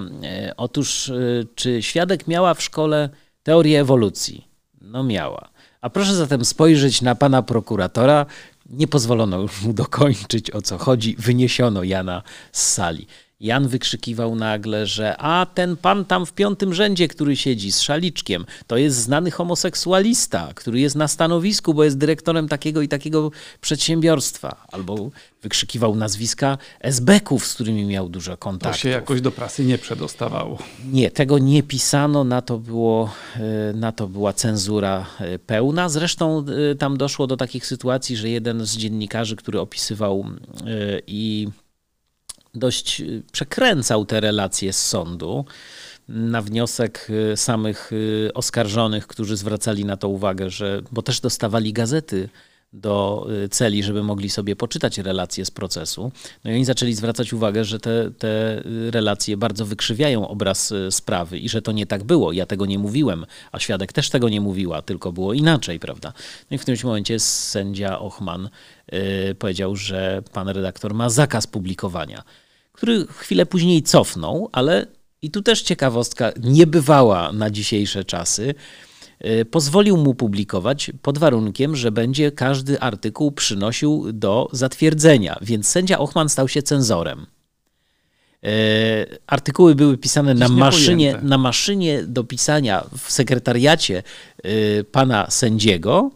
S3: Otóż, czy świadek miała w szkole teorię ewolucji? No miała. A proszę zatem spojrzeć na pana prokuratora. Nie pozwolono już mu dokończyć o co chodzi. Wyniesiono Jana z sali. Jan wykrzykiwał nagle, że a ten pan tam w piątym rzędzie, który siedzi z szaliczkiem, to jest znany homoseksualista, który jest na stanowisku, bo jest dyrektorem takiego i takiego przedsiębiorstwa. Albo wykrzykiwał nazwiska SB-ków, z którymi miał dużo
S1: To
S3: kontaktów.
S1: się jakoś do prasy nie przedostawało.
S3: Nie, tego nie pisano, na to, było, e, na to była cenzura e, pełna. Zresztą e, tam doszło do takich sytuacji, że jeden z dziennikarzy, który opisywał i dość e, przekręcał te relacje z sądu, na wniosek e, samych e, oskarżonych, którzy zwracali na to uwagę, że, bo też dostawali gazety do y, celi, żeby mogli sobie poczytać relacje z procesu. No i oni zaczęli zwracać uwagę, że te, te y, relacje bardzo wykrzywiają obraz y, sprawy i że to nie tak było. Ja tego nie mówiłem, a świadek też tego nie mówiła, tylko było inaczej, prawda? No i w którymś momencie sędzia Ochman y, powiedział, że pan redaktor ma zakaz publikowania, który chwilę później cofnął, ale i tu też ciekawostka niebywała na dzisiejsze czasy y, pozwolił mu publikować pod warunkiem, że będzie każdy artykuł przynosił do zatwierdzenia, więc sędzia Ochman stał się cenzorem. Y, Artykuły były pisane na maszynie, na maszynie do pisania w sekretariacie y, pana sędziego.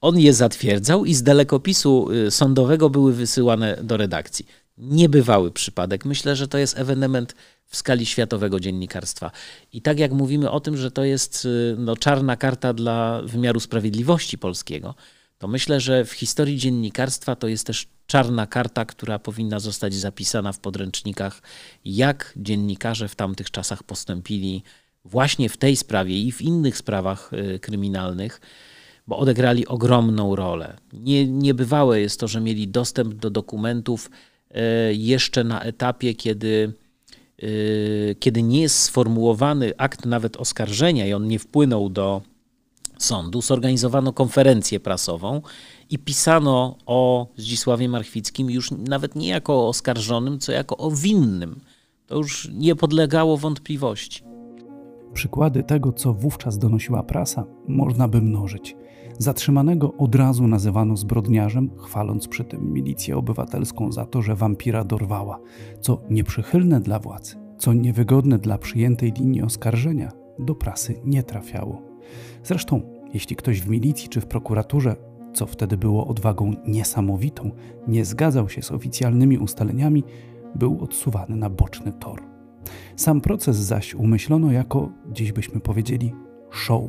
S3: On je zatwierdzał i z dalekopisu sądowego były wysyłane do redakcji. Niebywały przypadek. Myślę, że to jest ewenement w skali światowego dziennikarstwa. I tak jak mówimy o tym, że to jest y, no, czarna karta dla wymiaru sprawiedliwości polskiego, to myślę, że w historii dziennikarstwa to jest też czarna karta, która powinna zostać zapisana w podręcznikach, jak dziennikarze w tamtych czasach postąpili właśnie w tej sprawie i w innych sprawach y, kryminalnych, bo odegrali ogromną rolę. Nie, niebywałe jest to, że mieli dostęp do dokumentów jeszcze na etapie, kiedy, y, kiedy nie jest sformułowany akt nawet oskarżenia i on nie wpłynął do sądu, zorganizowano konferencję prasową i pisano o Zdzisławie Marchwickim już nawet nie jako o oskarżonym, co jako o winnym. To już nie podlegało wątpliwości.
S1: Przykłady tego, co wówczas donosiła prasa, można by mnożyć. Zatrzymanego od razu nazywano zbrodniarzem, chwaląc przy tym milicję obywatelską za to, że wampira dorwała, co nieprzychylne dla władz, co niewygodne dla przyjętej linii oskarżenia, do prasy nie trafiało. Zresztą, jeśli ktoś w milicji czy w prokuraturze, co wtedy było odwagą niesamowitą, nie zgadzał się z oficjalnymi ustaleniami, był odsuwany na boczny tor. Sam proces zaś umyślono jako, dziś byśmy powiedzieli, show.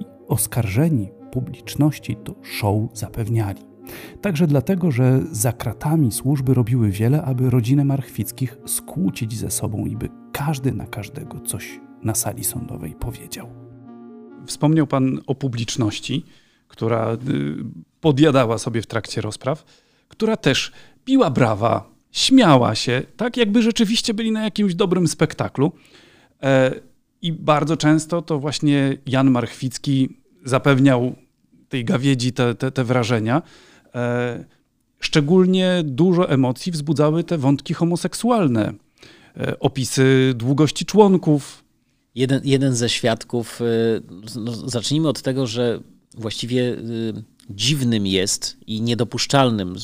S1: I oskarżeni publiczności to show zapewniali. Także dlatego, że za kratami służby robiły wiele, aby rodzinę Marchwickich skłócić ze sobą i by każdy na każdego coś na sali sądowej powiedział. Wspomniał Pan o publiczności, która y, podjadała sobie w trakcie rozpraw, która też biła brawa, śmiała się, tak jakby rzeczywiście byli na jakimś dobrym spektaklu. E, I bardzo często to właśnie Jan Marchwicki zapewniał tej gawiedzi te, te, te wrażenia. E, szczególnie dużo emocji wzbudzały te wątki homoseksualne, e, opisy długości członków,
S3: Jeden, jeden ze świadków, no, zacznijmy od tego, że właściwie dziwnym jest i niedopuszczalnym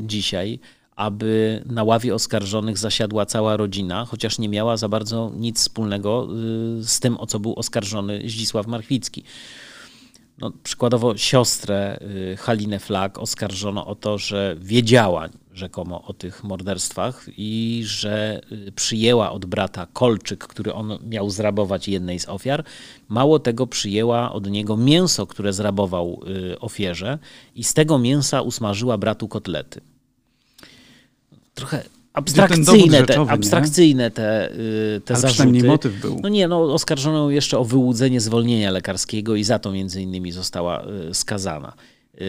S3: dzisiaj, aby na ławie oskarżonych zasiadła cała rodzina, chociaż nie miała za bardzo nic wspólnego z tym, o co był oskarżony Zdzisław Marchwicki. No, przykładowo siostrę Halinę Flak oskarżono o to, że wiedziała rzekomo o tych morderstwach i że y, przyjęła od brata kolczyk, który on miał zrabować jednej z ofiar. Mało tego, przyjęła od niego mięso, które zrabował y, ofierze i z tego mięsa usmażyła bratu kotlety. Trochę abstrakcyjne te, rzeczowy, abstrakcyjne te, y, te
S1: Ale
S3: zarzuty.
S1: motyw był.
S3: No nie, no oskarżono jeszcze o wyłudzenie zwolnienia lekarskiego i za to między innymi została skazana. Yy,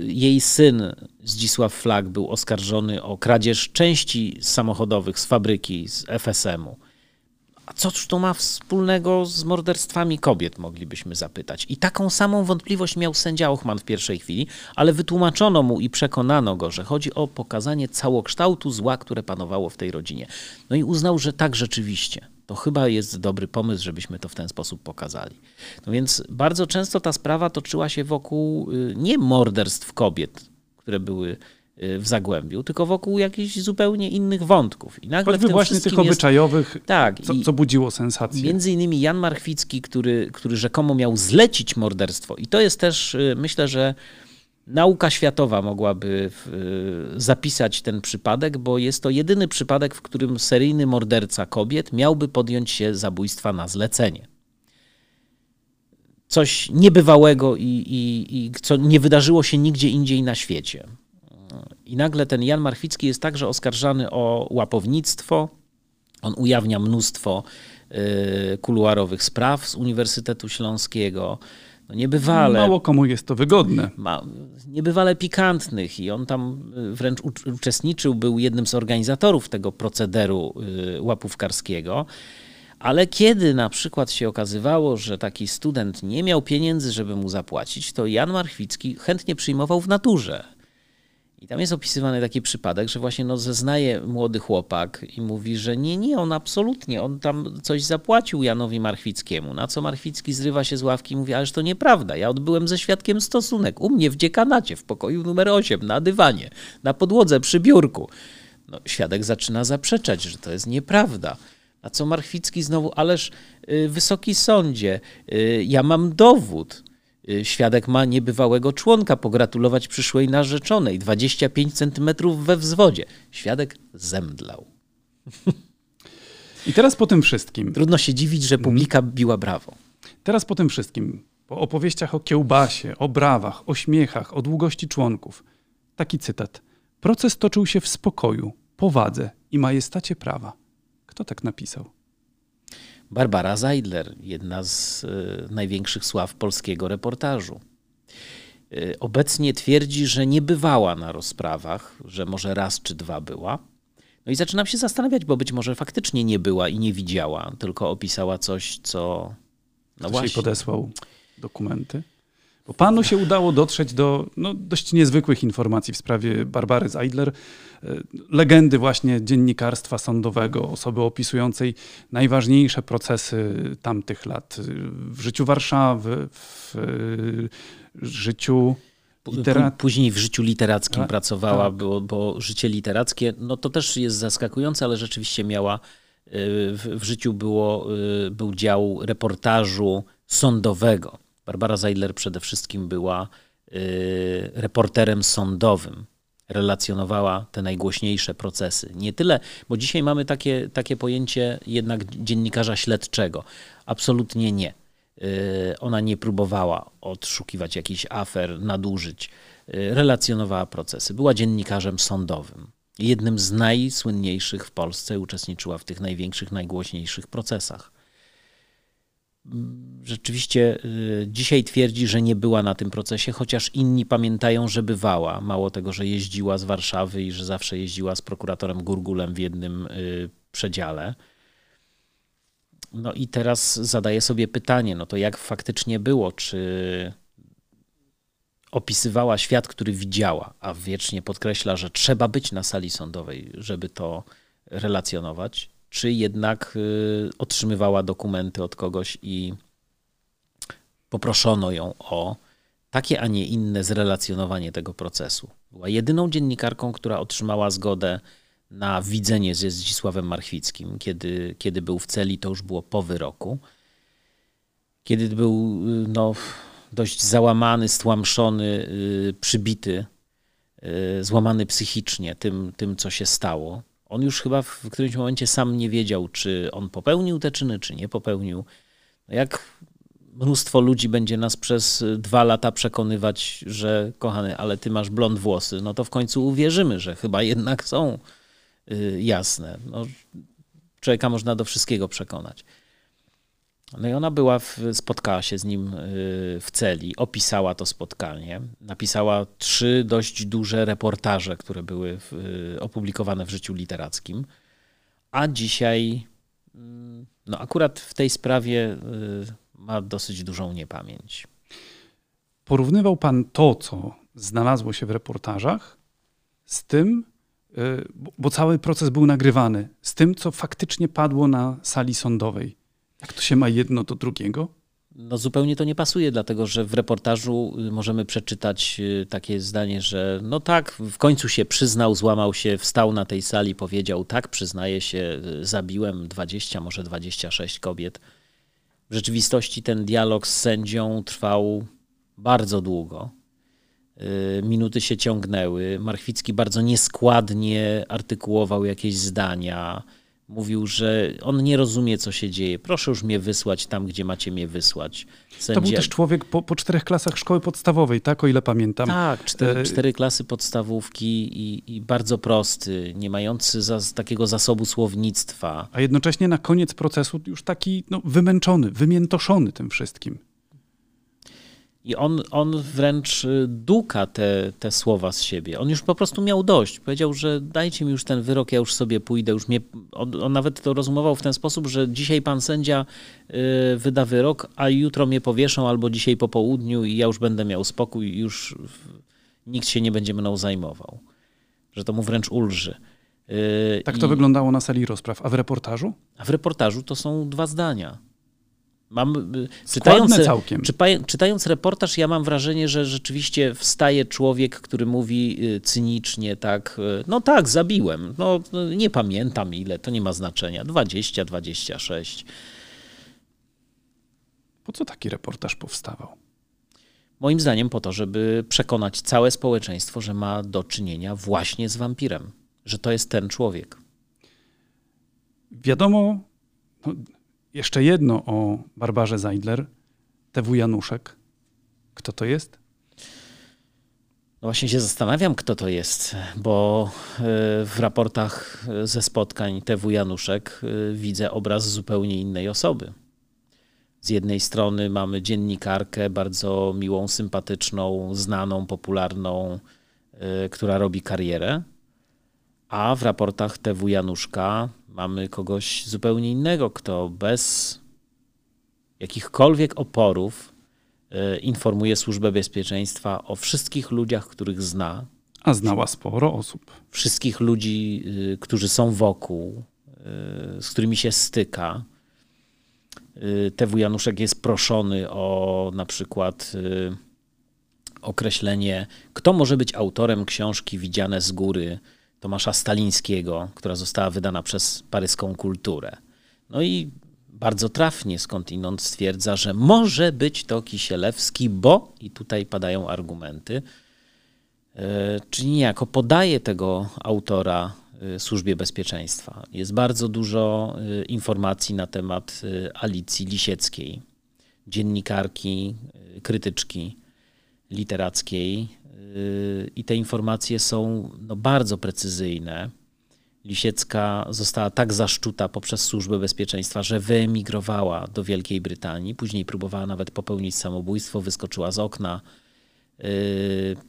S3: jej syn Zdzisław Flag był oskarżony o kradzież części samochodowych z fabryki, z FSM-u. A co to ma wspólnego z morderstwami kobiet, moglibyśmy zapytać. I taką samą wątpliwość miał sędzia Ochman w pierwszej chwili, ale wytłumaczono mu i przekonano go, że chodzi o pokazanie całokształtu zła, które panowało w tej rodzinie. No i uznał, że tak rzeczywiście to chyba jest dobry pomysł, żebyśmy to w ten sposób pokazali. No więc bardzo często ta sprawa toczyła się wokół y, nie morderstw kobiet, które były w Zagłębiu, tylko wokół jakichś zupełnie innych wątków.
S1: I nagle Choćby właśnie tych obyczajowych, jest... tak, co, co budziło sensację.
S3: Między innymi Jan Marchwicki, który, który rzekomo miał zlecić morderstwo. I to jest też, y, myślę, że Nauka światowa mogłaby zapisać ten przypadek, bo jest to jedyny przypadek, w którym seryjny morderca kobiet miałby podjąć się zabójstwa na zlecenie. Coś niebywałego i, i, i co nie wydarzyło się nigdzie indziej na świecie. I nagle ten Jan Marchwicki jest także oskarżany o łapownictwo. On ujawnia mnóstwo y, kuluarowych spraw z Uniwersytetu Śląskiego no niebywale.
S1: Mało komu jest to wygodne. Ma,
S3: niebywale pikantnych i on tam y, wręcz uczestniczył, był jednym z organizatorów tego procederu y, łapówkarskiego. Ale kiedy na przykład się okazywało, że taki student nie miał pieniędzy, żeby mu zapłacić, to Jan Marchwicki chętnie przyjmował w naturze. I tam jest opisywany taki przypadek, że właśnie no, zeznaje młody chłopak i mówi, że nie, nie, on absolutnie, on tam coś zapłacił Janowi Marchwickiemu. Na co Marchwicki zrywa się z ławki i mówi, ależ to nieprawda, ja odbyłem ze świadkiem stosunek u mnie w dziekanacie, w pokoju numer 8, na dywanie, na podłodze przy biurku. No, świadek zaczyna zaprzeczać, że to jest nieprawda. Na co Marchwicki znowu, ależ y, wysoki sądzie, y, ja mam dowód. Y, świadek ma niebywałego członka pogratulować przyszłej narzeczonej. 25 centymetrów we wzwodzie. Świadek zemdlał.
S1: I teraz po tym wszystkim.
S3: Trudno się dziwić, że publika biła brawo.
S1: Teraz po tym wszystkim, po opowieściach o kiełbasie, o brawach, o śmiechach, o długości członków. Taki cytat. Proces toczył się w spokoju, powadze i majestacie prawa. Kto tak napisał?
S3: Barbara Zeidler, jedna z y, największych sław polskiego reportażu. Y, obecnie twierdzi, że nie bywała na rozprawach, że może raz czy dwa była. No i zaczynam się zastanawiać, bo być może faktycznie nie była i nie widziała, tylko opisała coś, co.
S1: No Ktoś właśnie. podesłał dokumenty. Bo panu się udało dotrzeć do no, dość niezwykłych informacji w sprawie Barbary Zeidler, e, legendy właśnie dziennikarstwa sądowego, osoby opisującej najważniejsze procesy tamtych lat w życiu Warszawy, w życiu
S3: Litera... Później w życiu literackim tak, pracowała, tak. Było, bo życie literackie, no to też jest zaskakujące, ale rzeczywiście miała, e, w, w życiu było, e, był dział reportażu sądowego. Barbara Zeidler przede wszystkim była y, reporterem sądowym. Relacjonowała te najgłośniejsze procesy. Nie tyle, bo dzisiaj mamy takie, takie pojęcie jednak dziennikarza śledczego. Absolutnie nie. Y, ona nie próbowała odszukiwać jakichś afer, nadużyć. Y, relacjonowała procesy. Była dziennikarzem sądowym. Jednym z najsłynniejszych w Polsce uczestniczyła w tych największych, najgłośniejszych procesach rzeczywiście y, dzisiaj twierdzi, że nie była na tym procesie, chociaż inni pamiętają, że bywała. Mało tego, że jeździła z Warszawy i że zawsze jeździła z prokuratorem Gurgulem w jednym y, przedziale. No i teraz zadaję sobie pytanie, no to jak faktycznie było, czy opisywała świat, który widziała, a wiecznie podkreśla, że trzeba być na sali sądowej, żeby to relacjonować, czy jednak y, otrzymywała dokumenty od kogoś i poproszono ją o takie, a nie inne zrelacjonowanie tego procesu. Była jedyną dziennikarką, która otrzymała zgodę na widzenie ze Zdzisławem Marchwickim. Kiedy, kiedy był w celi, to już było po wyroku. Kiedy był y, no, dość załamany, stłamszony, y, przybity, złamany psychicznie tym, tym, co się stało, on już chyba w którymś momencie sam nie wiedział, czy on popełnił te czyny, czy nie popełnił. No jak mnóstwo ludzi będzie nas przez dwa lata przekonywać, że kochany, ale ty masz blond włosy, no to w końcu uwierzymy, że chyba jednak są y, jasne. No, człowieka można do wszystkiego przekonać. No i ona była, w, spotkała się z nim y, w celi, opisała to spotkanie, napisała trzy dość duże reportaże, które były w, y, opublikowane w życiu literackim, a dzisiaj, mm, no akurat w tej sprawie y, ma dosyć dużą niepamięć.
S1: Porównywał pan to, co znalazło się w reportażach, z tym, bo cały proces był nagrywany, z tym, co faktycznie padło na sali sądowej. Jak to się ma jedno do drugiego?
S3: No zupełnie to nie pasuje, dlatego że w reportażu y, możemy przeczytać y, takie zdanie, że no tak, w końcu się przyznał, złamał się, wstał na tej sali, powiedział tak, przyznaję się, y, zabiłem 20, może 26 kobiet. W rzeczywistości ten dialog z sędzią trwał bardzo długo. Minuty się ciągnęły. Marchwicki bardzo nieskładnie artykułował jakieś zdania mówił, że on nie rozumie, co się dzieje. Proszę już mnie wysłać tam, gdzie macie mnie wysłać.
S1: Sędzia... To był też człowiek po, po, czterech klasach szkoły podstawowej, tak? O ile pamiętam.
S3: Tak, cztery, e, cztery klasy podstawówki i, i, bardzo prosty, nie mający za, takiego zasobu słownictwa.
S1: A jednocześnie na koniec procesu już taki no, wymęczony, wymiętoszony tym wszystkim.
S3: I on, on wręcz y, duka te, te słowa z siebie. On już po prostu miał dość. Powiedział, że dajcie mi już ten wyrok, ja już sobie pójdę. Już mnie, on, on nawet to rozumował w ten sposób, że dzisiaj pan sędzia y, wyda wyrok, a jutro mnie powieszą albo dzisiaj po południu i ja już będę miał spokój i już nikt się nie będzie mną zajmował. Że to mu wręcz ulży.
S1: Y, tak to I... wyglądało na sali rozpraw. A w reportażu?
S3: A w reportażu to są dwa zdania. Mam, y, czytając, czytając reportaż, ja mam wrażenie, że rzeczywiście wstaje człowiek, który mówi y, cynicznie, tak, y, no tak, zabiłem, no, no nie pamiętam ile, to nie ma znaczenia, 20, 26.
S1: Po co taki reportaż powstawał?
S3: Moim zdaniem po to, żeby przekonać całe społeczeństwo, że ma do czynienia właśnie z wampirem, że to jest ten człowiek.
S1: Wiadomo no, jeszcze jedno o Barbarze Zajdler, TW Januszek. Kto to jest?
S3: No właśnie się zastanawiam, kto to jest, bo e, w raportach ze spotkań TW Januszek e, widzę obraz zupełnie innej osoby. Z jednej strony mamy dziennikarkę bardzo miłą, sympatyczną, znaną, popularną, e, która robi karierę, a w raportach TW Januszka mamy kogoś zupełnie innego, kto bez jakichkolwiek oporów E, informuje Służbę Bezpieczeństwa o wszystkich ludziach, których zna.
S1: A znała sporo osób.
S3: Wszystkich ludzi, y, którzy są wokół, y, z którymi się styka. TW Januszek jest proszony o na przykład określenie, kto może być autorem książki Widziane z góry Tomasza Stalińskiego, która została wydana przez paryską kulturę. No i bardzo trafnie skądinąd stwierdza, że może być to Kisielewski, bo, i tutaj padają argumenty, e, czyli niejako podaje tego autora e, Służbie Bezpieczeństwa. Jest bardzo dużo e, informacji na temat Alicji Lisieckiej, dziennikarki, krytyczki literackiej. I te informacje są no, bardzo precyzyjne Lisiecka została tak zaszczuta poprzez służbę bezpieczeństwa, że wyemigrowała do Wielkiej Brytanii. Później próbowała nawet popełnić samobójstwo, wyskoczyła z okna. Yy,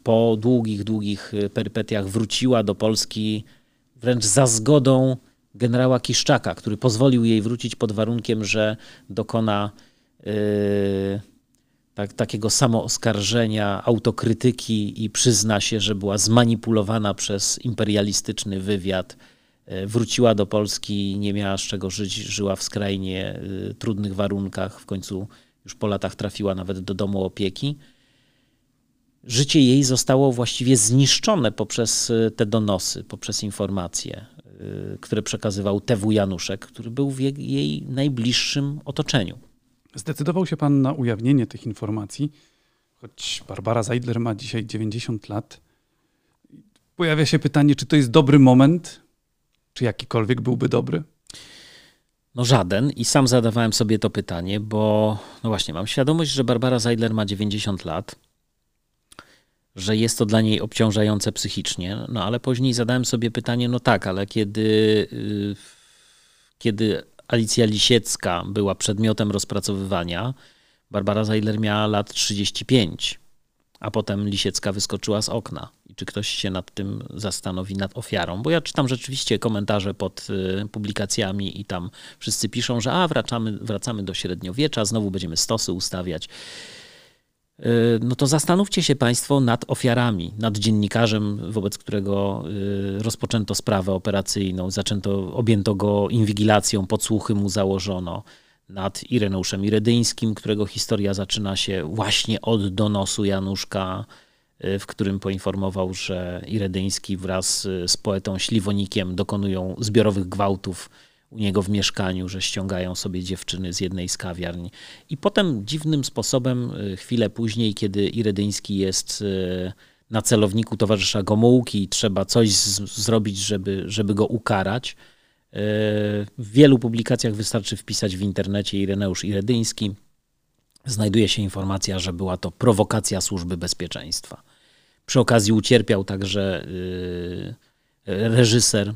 S3: po długich, długich perypetiach wróciła do Polski wręcz za zgodą generała Kiszczaka, który pozwolił jej wrócić pod warunkiem, że dokona yy, tak, takiego samooskarżenia, autokrytyki i przyzna się, że była zmanipulowana przez imperialistyczny wywiad E, wróciła do Polski, nie miała z czego żyć, żyła w skrajnie e, trudnych warunkach, w końcu już po latach trafiła nawet do domu opieki. Życie jej zostało właściwie zniszczone poprzez e, te donosy, poprzez informacje, które przekazywał TW Januszek, który był w jej najbliższym otoczeniu.
S1: Zdecydował się pan na ujawnienie tych informacji, choć Barbara Zeidler ma dzisiaj 90 lat. Pojawia się pytanie, czy to jest dobry moment, czy jakikolwiek byłby dobry?
S3: No żaden i sam zadawałem sobie to pytanie, bo no właśnie, mam świadomość, że Barbara Zeidler ma 90 lat, że jest to dla niej obciążające psychicznie, no ale później zadałem sobie pytanie, no tak, ale kiedy, yy, kiedy Alicja Lisiecka była przedmiotem rozpracowywania, Barbara Zeidler miała lat 35 a potem Lisiecka wyskoczyła z okna. I czy ktoś się nad tym zastanowi, nad ofiarą? Bo ja czytam rzeczywiście komentarze pod y, publikacjami i tam wszyscy piszą, że a wracamy, wracamy do średniowiecza, znowu będziemy stosy ustawiać. Y, no to zastanówcie się Państwo nad ofiarami, nad dziennikarzem, wobec którego y, rozpoczęto sprawę operacyjną, zaczęto, objęto go inwigilacją, podsłuchy mu założono nad Ireneuszem Iredyńskim, którego historia zaczyna się właśnie od donosu Januszka, y, w którym poinformował, że Iredyński wraz z poetą Śliwonikiem dokonują zbiorowych gwałtów u niego w mieszkaniu, że ściągają sobie dziewczyny z jednej z kawiarni. I potem dziwnym sposobem, y, chwilę później, kiedy Iredyński jest na celowniku towarzysza Gomułki i trzeba coś zrobić, żeby, żeby go ukarać, w wielu publikacjach wystarczy wpisać w internecie Ireneusz Iredyński. Znajduje się informacja, że była to prowokacja służby bezpieczeństwa. Przy okazji ucierpiał także y, reżyser,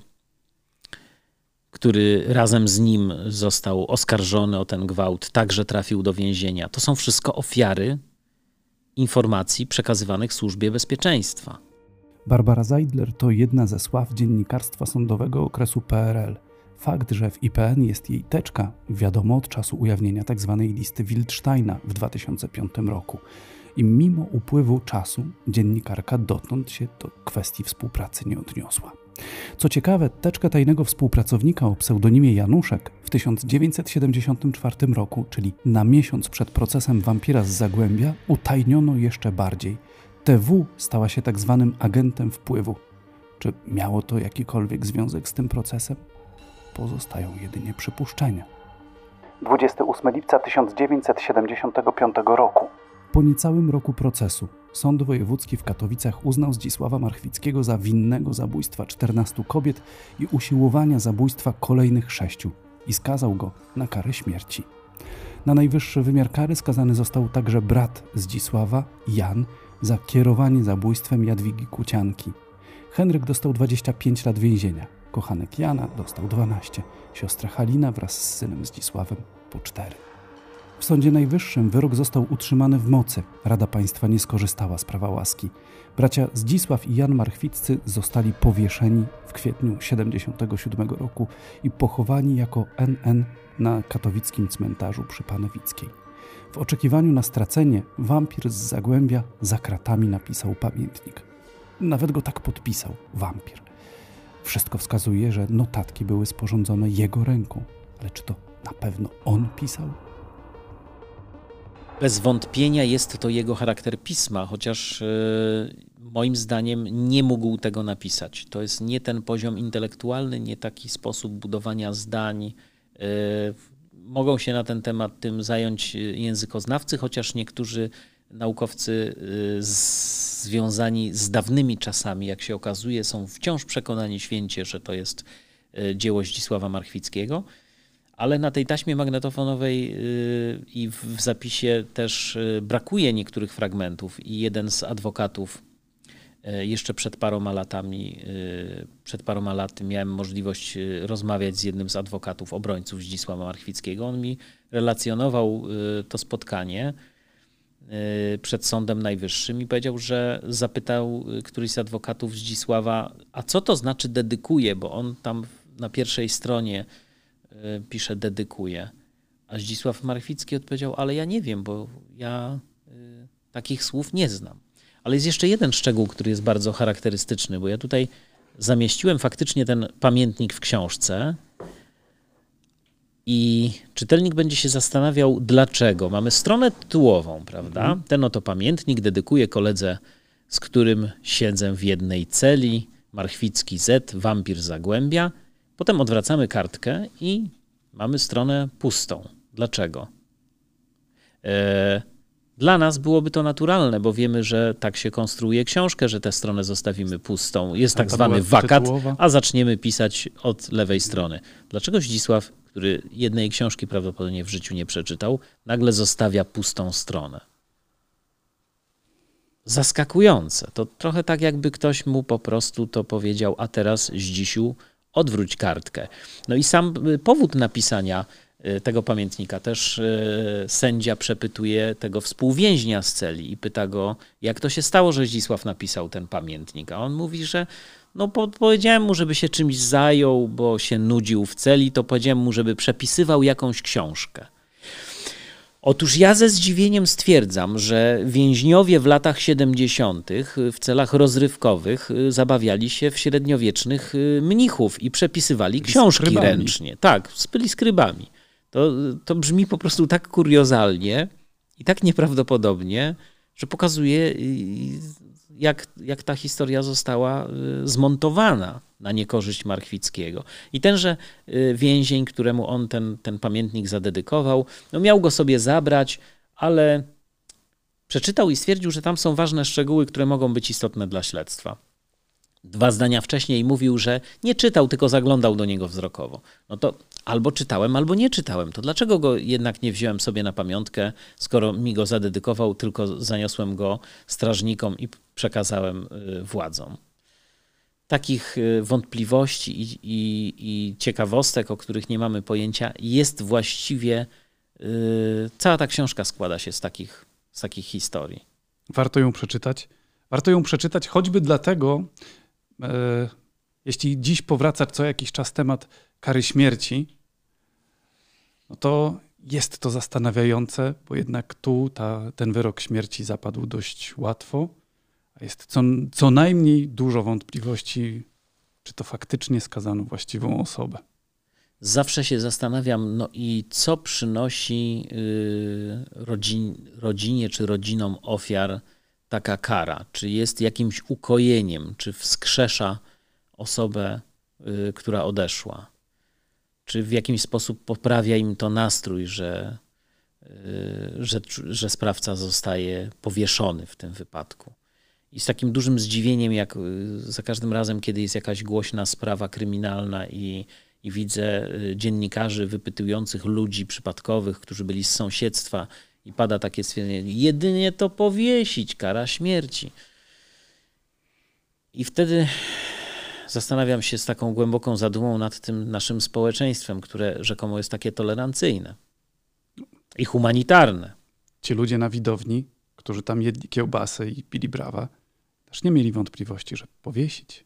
S3: który razem z nim został oskarżony o ten gwałt, także trafił do więzienia. To są wszystko ofiary informacji przekazywanych służbie bezpieczeństwa.
S1: Barbara Zeidler to jedna ze sław dziennikarstwa sądowego okresu PRL. Fakt, że w IPN jest jej teczka, wiadomo od czasu ujawnienia tzw. Tak listy Wildsteina w 2005 roku. I mimo upływu czasu dziennikarka dotąd się do kwestii współpracy nie odniosła. Co ciekawe, teczkę tajnego współpracownika o pseudonimie Januszek w 1974 roku, czyli na miesiąc przed procesem wampira z Zagłębia, utajniono jeszcze bardziej. TW stała się tak zwanym agentem wpływu. Czy miało to jakikolwiek związek z tym procesem? Pozostają jedynie przypuszczenia.
S2: 28 lipca 1975 roku.
S1: Po niecałym roku procesu Sąd Wojewódzki w Katowicach uznał Zdzisława Marchwickiego za winnego zabójstwa 14 kobiet i usiłowania zabójstwa kolejnych sześciu i skazał go na karę śmierci. Na najwyższy wymiar kary skazany został także brat Zdzisława, Jan, za kierowanie zabójstwem Jadwigi Kucianki. Henryk dostał 25 lat więzienia, kochanek Jana dostał 12, siostra Halina wraz z synem Zdzisławem po 4. W Sądzie Najwyższym wyrok został utrzymany w mocy. Rada Państwa nie skorzystała z prawa łaski. Bracia Zdzisław i Jan Marchwiccy zostali powieszeni w kwietniu 77 roku i pochowani jako NN na katowickim cmentarzu przy Panewickiej. W oczekiwaniu na stracenie wampir z Zagłębia za kratami napisał pamiętnik. Nawet go tak podpisał, wampir. Wszystko wskazuje, że notatki były sporządzone jego ręką. Ale czy to na pewno on pisał?
S3: Bez wątpienia jest to jego charakter pisma, chociaż e, moim zdaniem nie mógł tego napisać. To jest nie ten poziom intelektualny, nie taki sposób budowania zdań. E, mogą się na ten temat tym zająć językoznawcy, chociaż niektórzy naukowcy e, związani z dawnymi czasami, jak się okazuje, są wciąż przekonani święcie, że to jest dzieło Zdzisława Marchwickiego ale na tej taśmie magnetofonowej y, i w zapisie też y, brakuje niektórych fragmentów i jeden z adwokatów y, jeszcze przed paroma latami, przed paroma laty miałem możliwość rozmawiać z jednym z adwokatów obrońców Zdzisława Marchwickiego. On mi relacjonował to spotkanie przed Sądem Najwyższym i powiedział, że zapytał któryś z adwokatów Zdzisława, a co to znaczy dedykuje, bo on tam na pierwszej stronie pisze dedykuje. A Zdzisław Marchwicki odpowiedział, ale ja nie wiem, bo ja y, takich słów nie znam. Ale jest jeszcze jeden szczegół, który jest bardzo charakterystyczny, bo ja tutaj zamieściłem faktycznie ten pamiętnik w książce i czytelnik będzie się zastanawiał, dlaczego. Mamy stronę tytułową, prawda? Mhm. Ten oto pamiętnik dedykuję koledze, z którym siedzę w jednej celi, Marchwicki Z, wampir Zagłębia – Potem odwracamy kartkę i mamy stronę pustą. Dlaczego? E, dla nas byłoby to naturalne, bo wiemy, że tak się konstruuje książkę, że tę stronę zostawimy pustą. Jest tak zwany wakat, a zaczniemy pisać od lewej strony. Dlaczego Zdzisław, który jednej książki prawdopodobnie w życiu nie przeczytał, nagle zostawia pustą stronę? Zaskakujące. To trochę tak, jakby ktoś mu po prostu to powiedział, a teraz Zdzisiu odwróć kartkę. No i sam y, powód napisania y, tego pamiętnika też y, sędzia przepytuje tego współwięźnia z celi i pyta go, jak to się stało, że Zdzisław napisał ten pamiętnik. A on mówi, że no powiedziałem mu, żeby się czymś zajął, bo się nudził w celi, to powiedziałem mu, żeby przepisywał jakąś książkę. Otóż ja ze zdziwieniem stwierdzam, że więźniowie w latach 70. w celach rozrywkowych y, zabawiali się w średniowiecznych y, mnichów i przepisywali książki skrybami. ręcznie. Tak, byli skrybami. To, to brzmi po prostu tak kuriozalnie i tak nieprawdopodobnie, że pokazuje, y, jak, jak ta historia została zmontowana na niekorzyść Markwickiego. I tenże y, więzień, któremu on ten, ten pamiętnik zadedykował, no miał go sobie zabrać, ale przeczytał i stwierdził, że tam są ważne szczegóły, które mogą być istotne dla śledztwa. Dwa zdania wcześniej mówił, że nie czytał, tylko zaglądał do niego wzrokowo. No to albo czytałem, albo nie czytałem. To dlaczego go jednak nie wziąłem sobie na pamiątkę, skoro mi go zadedykował, tylko zaniosłem go strażnikom i przekazałem y, władzom? Takich y, wątpliwości i, i, i, ciekawostek, o których nie mamy pojęcia, jest właściwie. Yy, cała ta książka składa się z takich, z takich historii.
S1: Warto ją przeczytać. Warto ją przeczytać choćby dlatego, yy, jeśli dziś powraca co jakiś czas temat kary śmierci, no to jest to zastanawiające, bo jednak tu ta, ten wyrok śmierci zapadł dość łatwo. Jest co, co najmniej dużo wątpliwości, czy to faktycznie skazano właściwą osobę.
S3: Zawsze się zastanawiam, no i co przynosi yy, rodzin, rodzinie czy rodzinom ofiar taka kara? Czy jest jakimś ukojeniem, czy wskrzesza osobę, yy, która odeszła? Czy w jakiś sposób poprawia im to nastrój, że że, że sprawca zostaje powieszony w tym wypadku. I z takim dużym zdziwieniem, jak za każdym razem, kiedy jest jakaś głośna sprawa kryminalna i, i widzę dziennikarzy wypytujących ludzi przypadkowych, którzy byli z sąsiedztwa, i pada takie stwierdzenie: jedynie to powiesić, kara śmierci. I wtedy zastanawiam się z taką głęboką zadumą nad tym naszym społeczeństwem, które rzekomo jest takie tolerancyjne i humanitarne.
S1: Ci ludzie na widowni, którzy tam jedli kiełbasę i pili brawa, też nie mieli wątpliwości, że powiesić.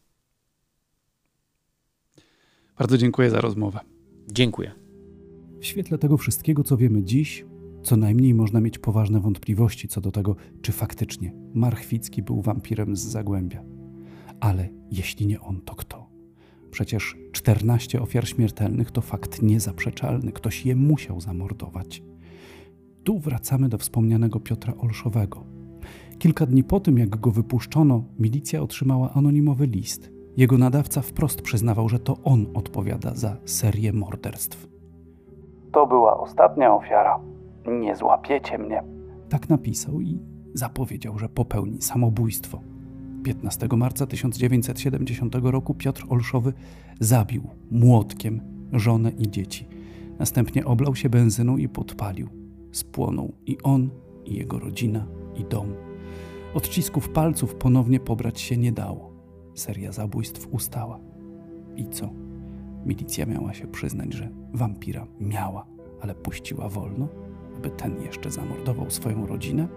S1: Bardzo dziękuję za rozmowę.
S3: Dziękuję.
S1: W świetle tego wszystkiego, co wiemy dziś, co najmniej można mieć poważne wątpliwości co do tego, czy faktycznie Marchwicki był wampirem z Zagłębia. Ale jeśli nie on, to kto? Przecież 14 ofiar śmiertelnych to fakt niezaprzeczalny. Ktoś je musiał zamordować. Tu wracamy do wspomnianego Piotra Olszowego. Kilka dni po tym, jak go wypuszczono, milicja otrzymała anonimowy list. Jego nadawca wprost przyznawał, że to on odpowiada za serię morderstw.
S2: To była ostatnia ofiara. Nie złapiecie mnie.
S1: Tak napisał i zapowiedział, że popełni samobójstwo. 15 marca 1970 roku Piotr Olszowy zabił młotkiem żonę i dzieci. Następnie oblał się benzyną i podpalił. Spłonął i on, i jego rodzina, i dom. Odcisków palców ponownie pobrać się nie dało. Seria zabójstw ustała. I co? Milicja miała się przyznać, że wampira miała, ale puściła wolno? aby ten jeszcze zamordował swoją rodzinę?